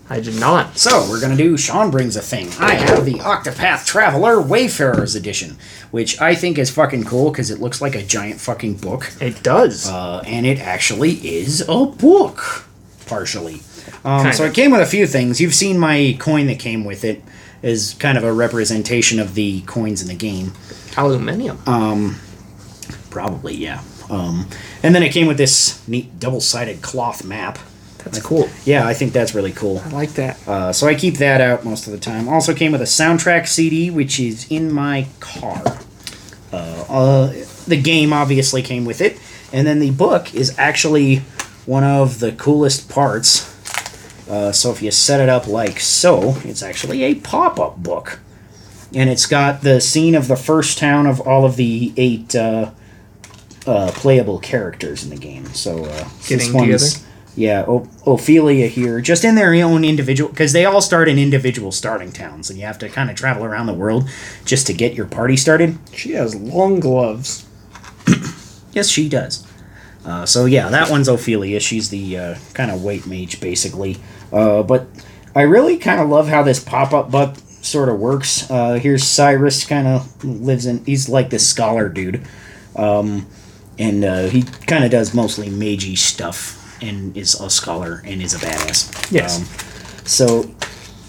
I did not. So we're gonna do Sean brings a thing. I have the Octopath Traveler Wayfarer's Edition, which I think is fucking cool because it looks like a giant fucking book. It does. Uh, and it actually is a book, partially. Um, so it came with a few things. You've seen my coin that came with it is kind of a representation of the coins in the game. Aluminium. Um, probably yeah. Um, and then it came with this neat double-sided cloth map. That's cool. Yeah, I think that's really cool. I like that. Uh, so I keep that out most of the time. Also came with a soundtrack CD, which is in my car. Uh, uh, the game obviously came with it, and then the book is actually one of the coolest parts uh, so if you set it up like so, it's actually a pop-up book. And it's got the scene of the first town of all of the eight uh, uh, playable characters in the game. So uh, Getting together? Yeah, o- Ophelia here, just in their own individual, because they all start in individual starting towns, and you have to kind of travel around the world just to get your party started. She has long gloves. yes, she does. Uh, so yeah, that one's Ophelia. She's the uh, kind of white mage, basically. Uh, but I really kind of love how this pop up book sort of works. Uh, here's Cyrus, kind of lives in. He's like this scholar dude, um, and uh, he kind of does mostly magey stuff and is a scholar and is a badass. Yes. Um, so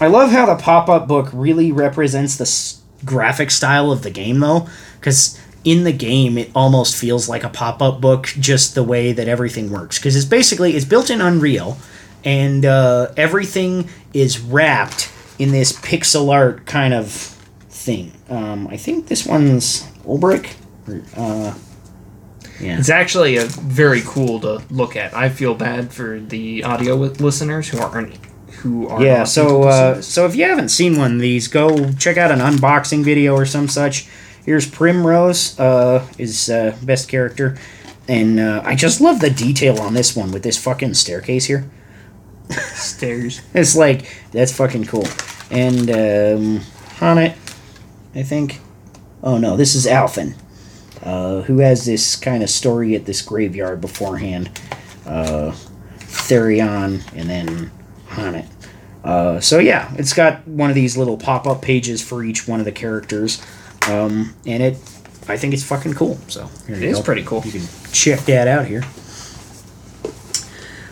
I love how the pop up book really represents the s- graphic style of the game, though, because in the game it almost feels like a pop up book, just the way that everything works. Because it's basically it's built in Unreal and uh, everything is wrapped in this pixel art kind of thing. Um, I think this one's Olberic. Uh, Yeah. It's actually a very cool to look at. I feel bad for the audio listeners who aren't who are Yeah, so able to see uh, so if you haven't seen one of these, go check out an unboxing video or some such. Here's Primrose, uh, is uh, best character, and uh, I just love the detail on this one with this fucking staircase here. Stairs. It's like that's fucking cool. And um, H'aanit, I think. Oh no, this is Alfyn, uh, who has this kind of story at this graveyard beforehand. Uh, Therion, and then H'aanit. Uh, so yeah, it's got one of these little pop-up pages for each one of the characters, um, and it, I think it's fucking cool. So here It is go. pretty cool. You can check that out here.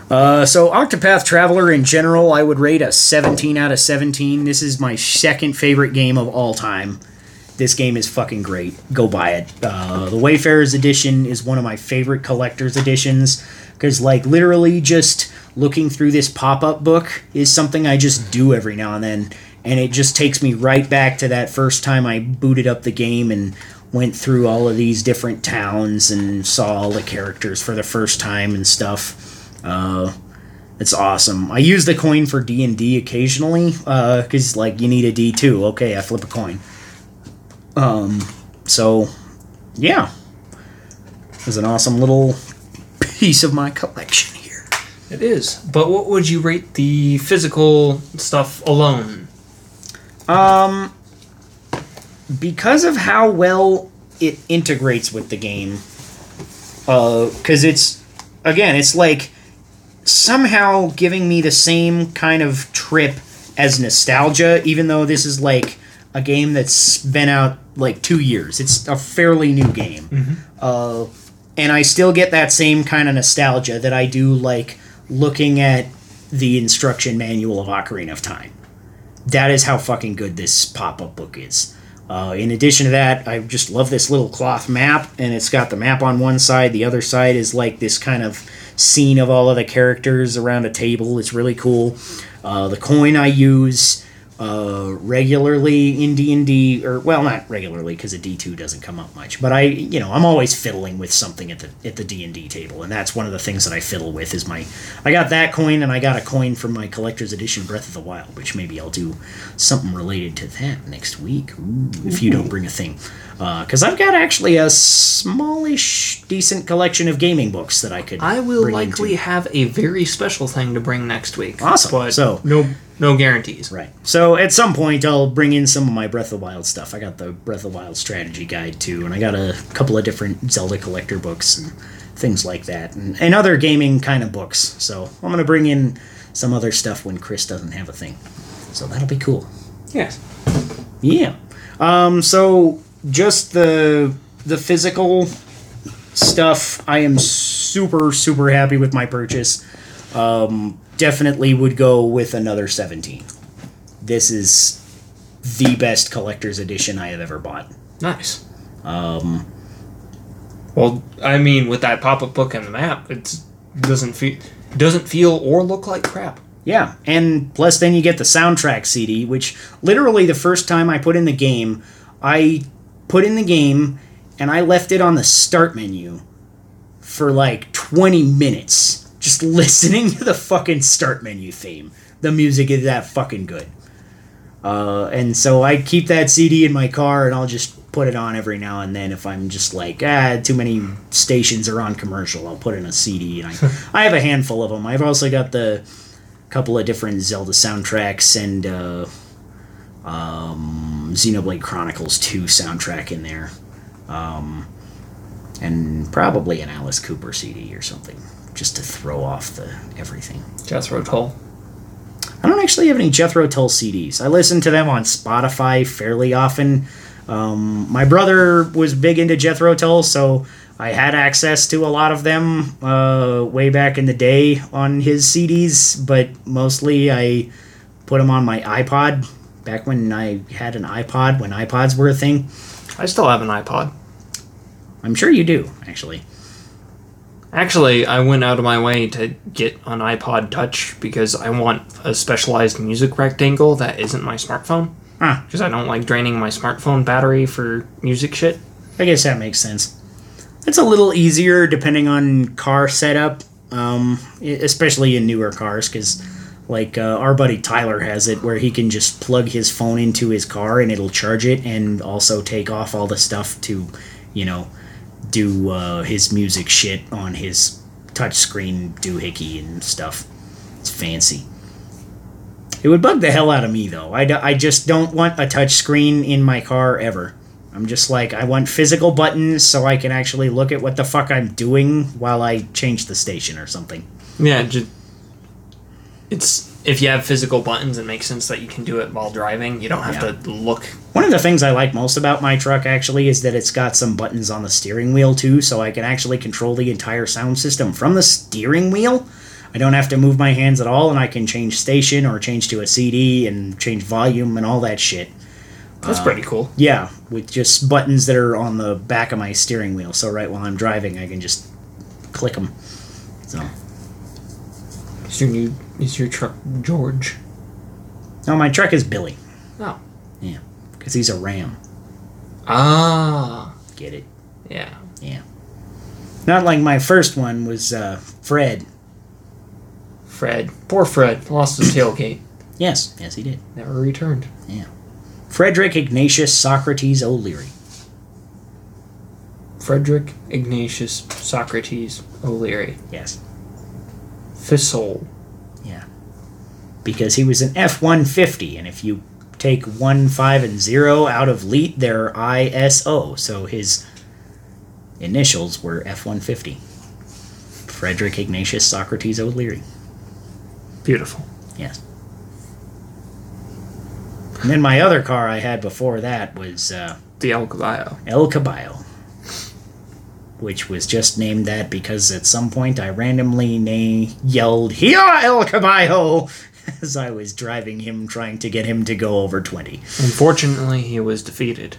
Uh, so Octopath Traveler in general, I would rate a 17 out of 17. This is my second favorite game of all time. This game is fucking great. Go buy it. Uh, the Wayfarer's edition is one of my favorite collector's editions because, like, literally just looking through this pop-up book is something I just do every now and then, and it just takes me right back to that first time I booted up the game and went through all of these different towns and saw all the characters for the first time and stuff. Uh, it's awesome. I use the coin for D and D occasionally because like you need a D two. Okay, I flip a coin. Um, so yeah, it's an awesome little piece of my collection here. It is. But what would you rate the physical stuff alone? Um, because of how well it integrates with the game, uh, because it's again, it's like somehow giving me the same kind of trip as nostalgia, even though this is like a game that's been out like two years. It's a fairly new game. Uh, and I still get that same kind of nostalgia that I do like looking at the instruction manual of Ocarina of Time that is how fucking good this pop-up book is. Uh, in addition to that, I just love this little cloth map, and it's got the map on one side. The other side is like this kind of scene of all of the characters around a table. It's really cool. Uh, the coin I use uh, regularly in D and D, or well, not regularly because a D two doesn't come up much. But I, you know, I'm always fiddling with something at the at the D and D table, and that's one of the things that I fiddle with. Is my I got that coin, and I got a coin from my collector's edition Breath of the Wild, which maybe I'll do something related to that next week Ooh, if you don't bring a thing. Because I've got actually a smallish, decent collection of gaming books that I could. I will likely into. have a very special thing to bring next week. Awesome. But So- no no guarantees. Right. So at some point, I'll bring in some of my Breath of Wild stuff. I got the Breath of Wild strategy guide too, and I got a couple of different Zelda collector books and things like that, and, and other gaming kind of books. So I'm gonna bring in some other stuff when Chris doesn't have a thing. So that'll be cool. Yes. Yeah. Um, so just the the physical stuff, I am super super happy with my purchase. Um, definitely would go with another 17. This is the best collector's edition I have ever bought. Nice. Um. Well, I mean, with that pop-up book and the map, it doesn't feel doesn't feel or look like crap. Yeah, and plus then you get the soundtrack CD, which literally the first time I put in the game, I put in the game and I left it on the start menu for like 20 minutes just listening to the fucking start menu theme. The music is that fucking good. Uh, and so I keep that CD in my car and I'll just put it on every now and then if I'm just like, ah, too many stations are on commercial. I'll put in a CD. And I, I have a handful of them. I've also got the couple of different Zelda soundtracks and uh, um, Xenoblade Chronicles 2 soundtrack in there. Um, and probably an Alice Cooper CD or something, just to throw off the everything. Jethro Tull. I don't actually have any Jethro Tull CDs. I listen to them on Spotify fairly often. Um, my brother was big into Jethro Tull, so I had access to a lot of them uh, way back in the day on his CDs, but mostly I put them on my iPod back when I had an iPod, when iPods were a thing. I still have an iPod. I'm sure you do, actually. Actually, I went out of my way to get an iPod Touch because I want a specialized music rectangle that isn't my smartphone. Huh. Because I don't like draining my smartphone battery for music shit. I guess that makes sense. It's a little easier depending on car setup, um, especially in newer cars, because like uh, our buddy Tyler has it where he can just plug his phone into his car and it'll charge it and also take off all the stuff to, you know, do uh, his music shit on his touchscreen doohickey and stuff. It's fancy. It would bug the hell out of me though. I, d- I just don't want a touchscreen in my car ever. I'm just like, I want physical buttons so I can actually look at what the fuck I'm doing while I change the station or something. Yeah, just it's if you have physical buttons, it makes sense that you can do it while driving. You don't have Yeah. to look. One of the things I like most about my truck actually is that it's got some buttons on the steering wheel too, so I can actually control the entire sound system from the steering wheel. I don't have to move my hands at all, and I can change station or change to a CD and change volume and all that shit. That's pretty cool. Yeah, with just buttons that are on the back of my steering wheel. So right while I'm driving, I can just click them. So Is your new is your truck George? no, my truck is Billy Oh. Yeah, because he's a Ram. Ah. Get it? Yeah. Yeah. Not like my first one was uh, Fred. Fred. Poor Fred. Lost his tailgate. Yes, yes, he did. Never returned. Yeah. Frederick Ignatius Socrates O'Leary. Frederick Ignatius Socrates O'Leary. Yes, Fissole. Yeah, because he was an F one fifty, and if you take one, five, and zero out of LEET, they're ISO. So his initials were F one fifty. Frederick Ignatius Socrates O'Leary. Beautiful. Yes. And then my other car I had before that was uh, The El Caballo. El Caballo, which was just named that because at some point I randomly na- yelled "Here, El Caballo!" as I was driving him, trying to get him to go over twenty. Unfortunately, he was defeated.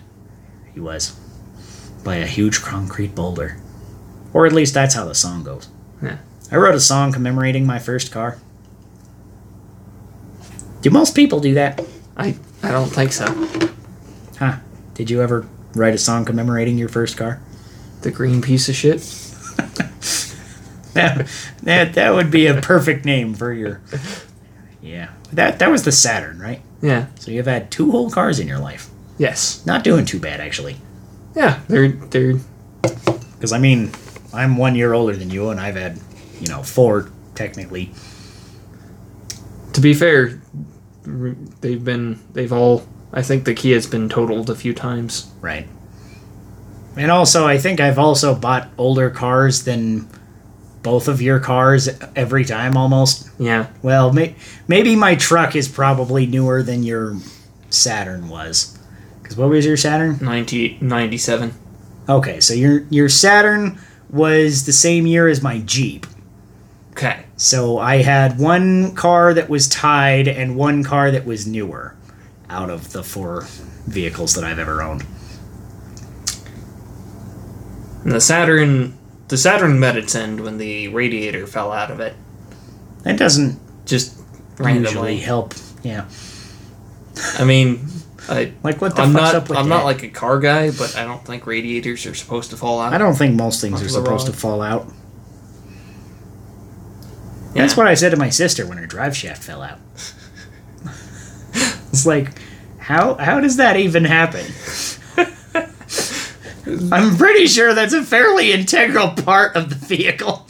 He was by a huge concrete boulder, or at least that's how the song goes. Yeah. I wrote a song commemorating my first car. Do most people do that? I I don't think so. Huh. Did you ever write a song commemorating your first car? The green piece of shit. That, that, that would be a perfect name for your. Yeah. That, that was the Saturn, right? Yeah. So you've had two whole cars in your life. Yes. Not doing too bad, actually. Yeah. They're they're Because, I mean, I'm one year older than you, and I've had, you know, four, technically. to be fair, they've been they've all. I think the Kia's been totaled a few times. Right. And also, I think I've also bought older cars than both of your cars every time almost. Yeah. Well, may, maybe my truck is probably newer than your Saturn was. Because what was your Saturn? 90, 97. Okay, so your your Saturn was the same year as my Jeep. Okay. So I had one car that was tied and one car that was newer out of the four vehicles that I've ever owned. And the Saturn, the Saturn met its end when the radiator fell out of it. That doesn't Just usually randomly. help. Yeah. I mean, I, Like what the I'm fuck's not. up with I'm that? not like a car guy, but I don't think radiators are supposed to fall out. I don't think most things are supposed to fall out. Yeah. That's what I said to my sister when her drive shaft fell out. it's like, how how does that even happen? I'm pretty sure that's a fairly integral part of the vehicle.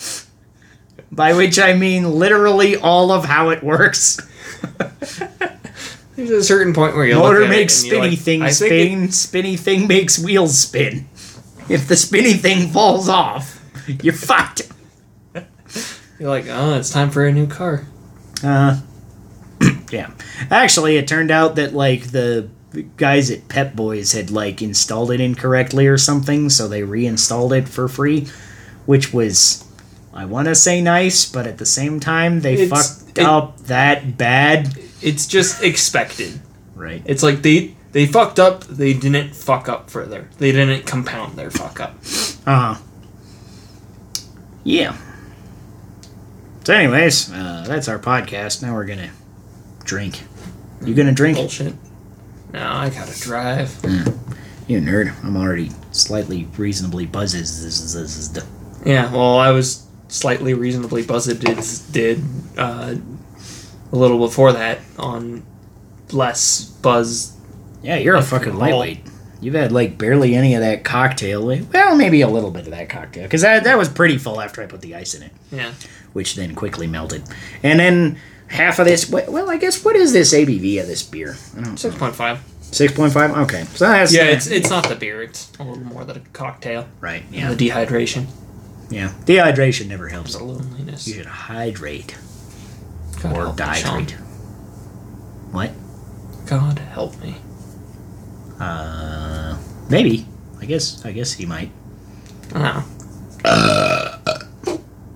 By which I mean literally all of how it works. There's a certain point where you look Motor at makes spinny like, thing I think it- spinny thing makes wheels spin. If the spinny thing falls off, you're fucked. you're like, oh, it's time for a new car. Uh, yeah. Actually, it turned out that like the guys at Pep Boys had like installed it incorrectly or something, so they reinstalled it for free, which was I want to say nice, but at the same time they It's- fucked it- up that bad. It's just expected. Right. It's like they they fucked up. They didn't fuck up further. They didn't compound their fuck up. Uh huh. Yeah. So, anyways, uh, that's our podcast. Now we're gonna drink. You gonna drink? Bullshit. No, I gotta drive. You nerd. I'm already slightly reasonably buzzed. This is- this is the- Yeah, well, I was slightly reasonably buzzed did, did uh, a little before that on less buzz. Yeah, you're a fucking lightweight. You've had like barely any of that cocktail. Well, maybe a little bit of that cocktail because that that was pretty full after I put the ice in it, Yeah. which then quickly melted. And then half of this. Well, I guess what is this ABV of this beer? I don't. Six point five. Six point five. Okay, so that's Yeah, it's it's not the beer. It's a little more than a cocktail. right. Yeah, The dehydration, yeah. Dehydration never helps. the loneliness. You should hydrate God or help me, Sean. dihydrate. What? God help me. Uh, maybe. I guess. I guess he might. I don't know.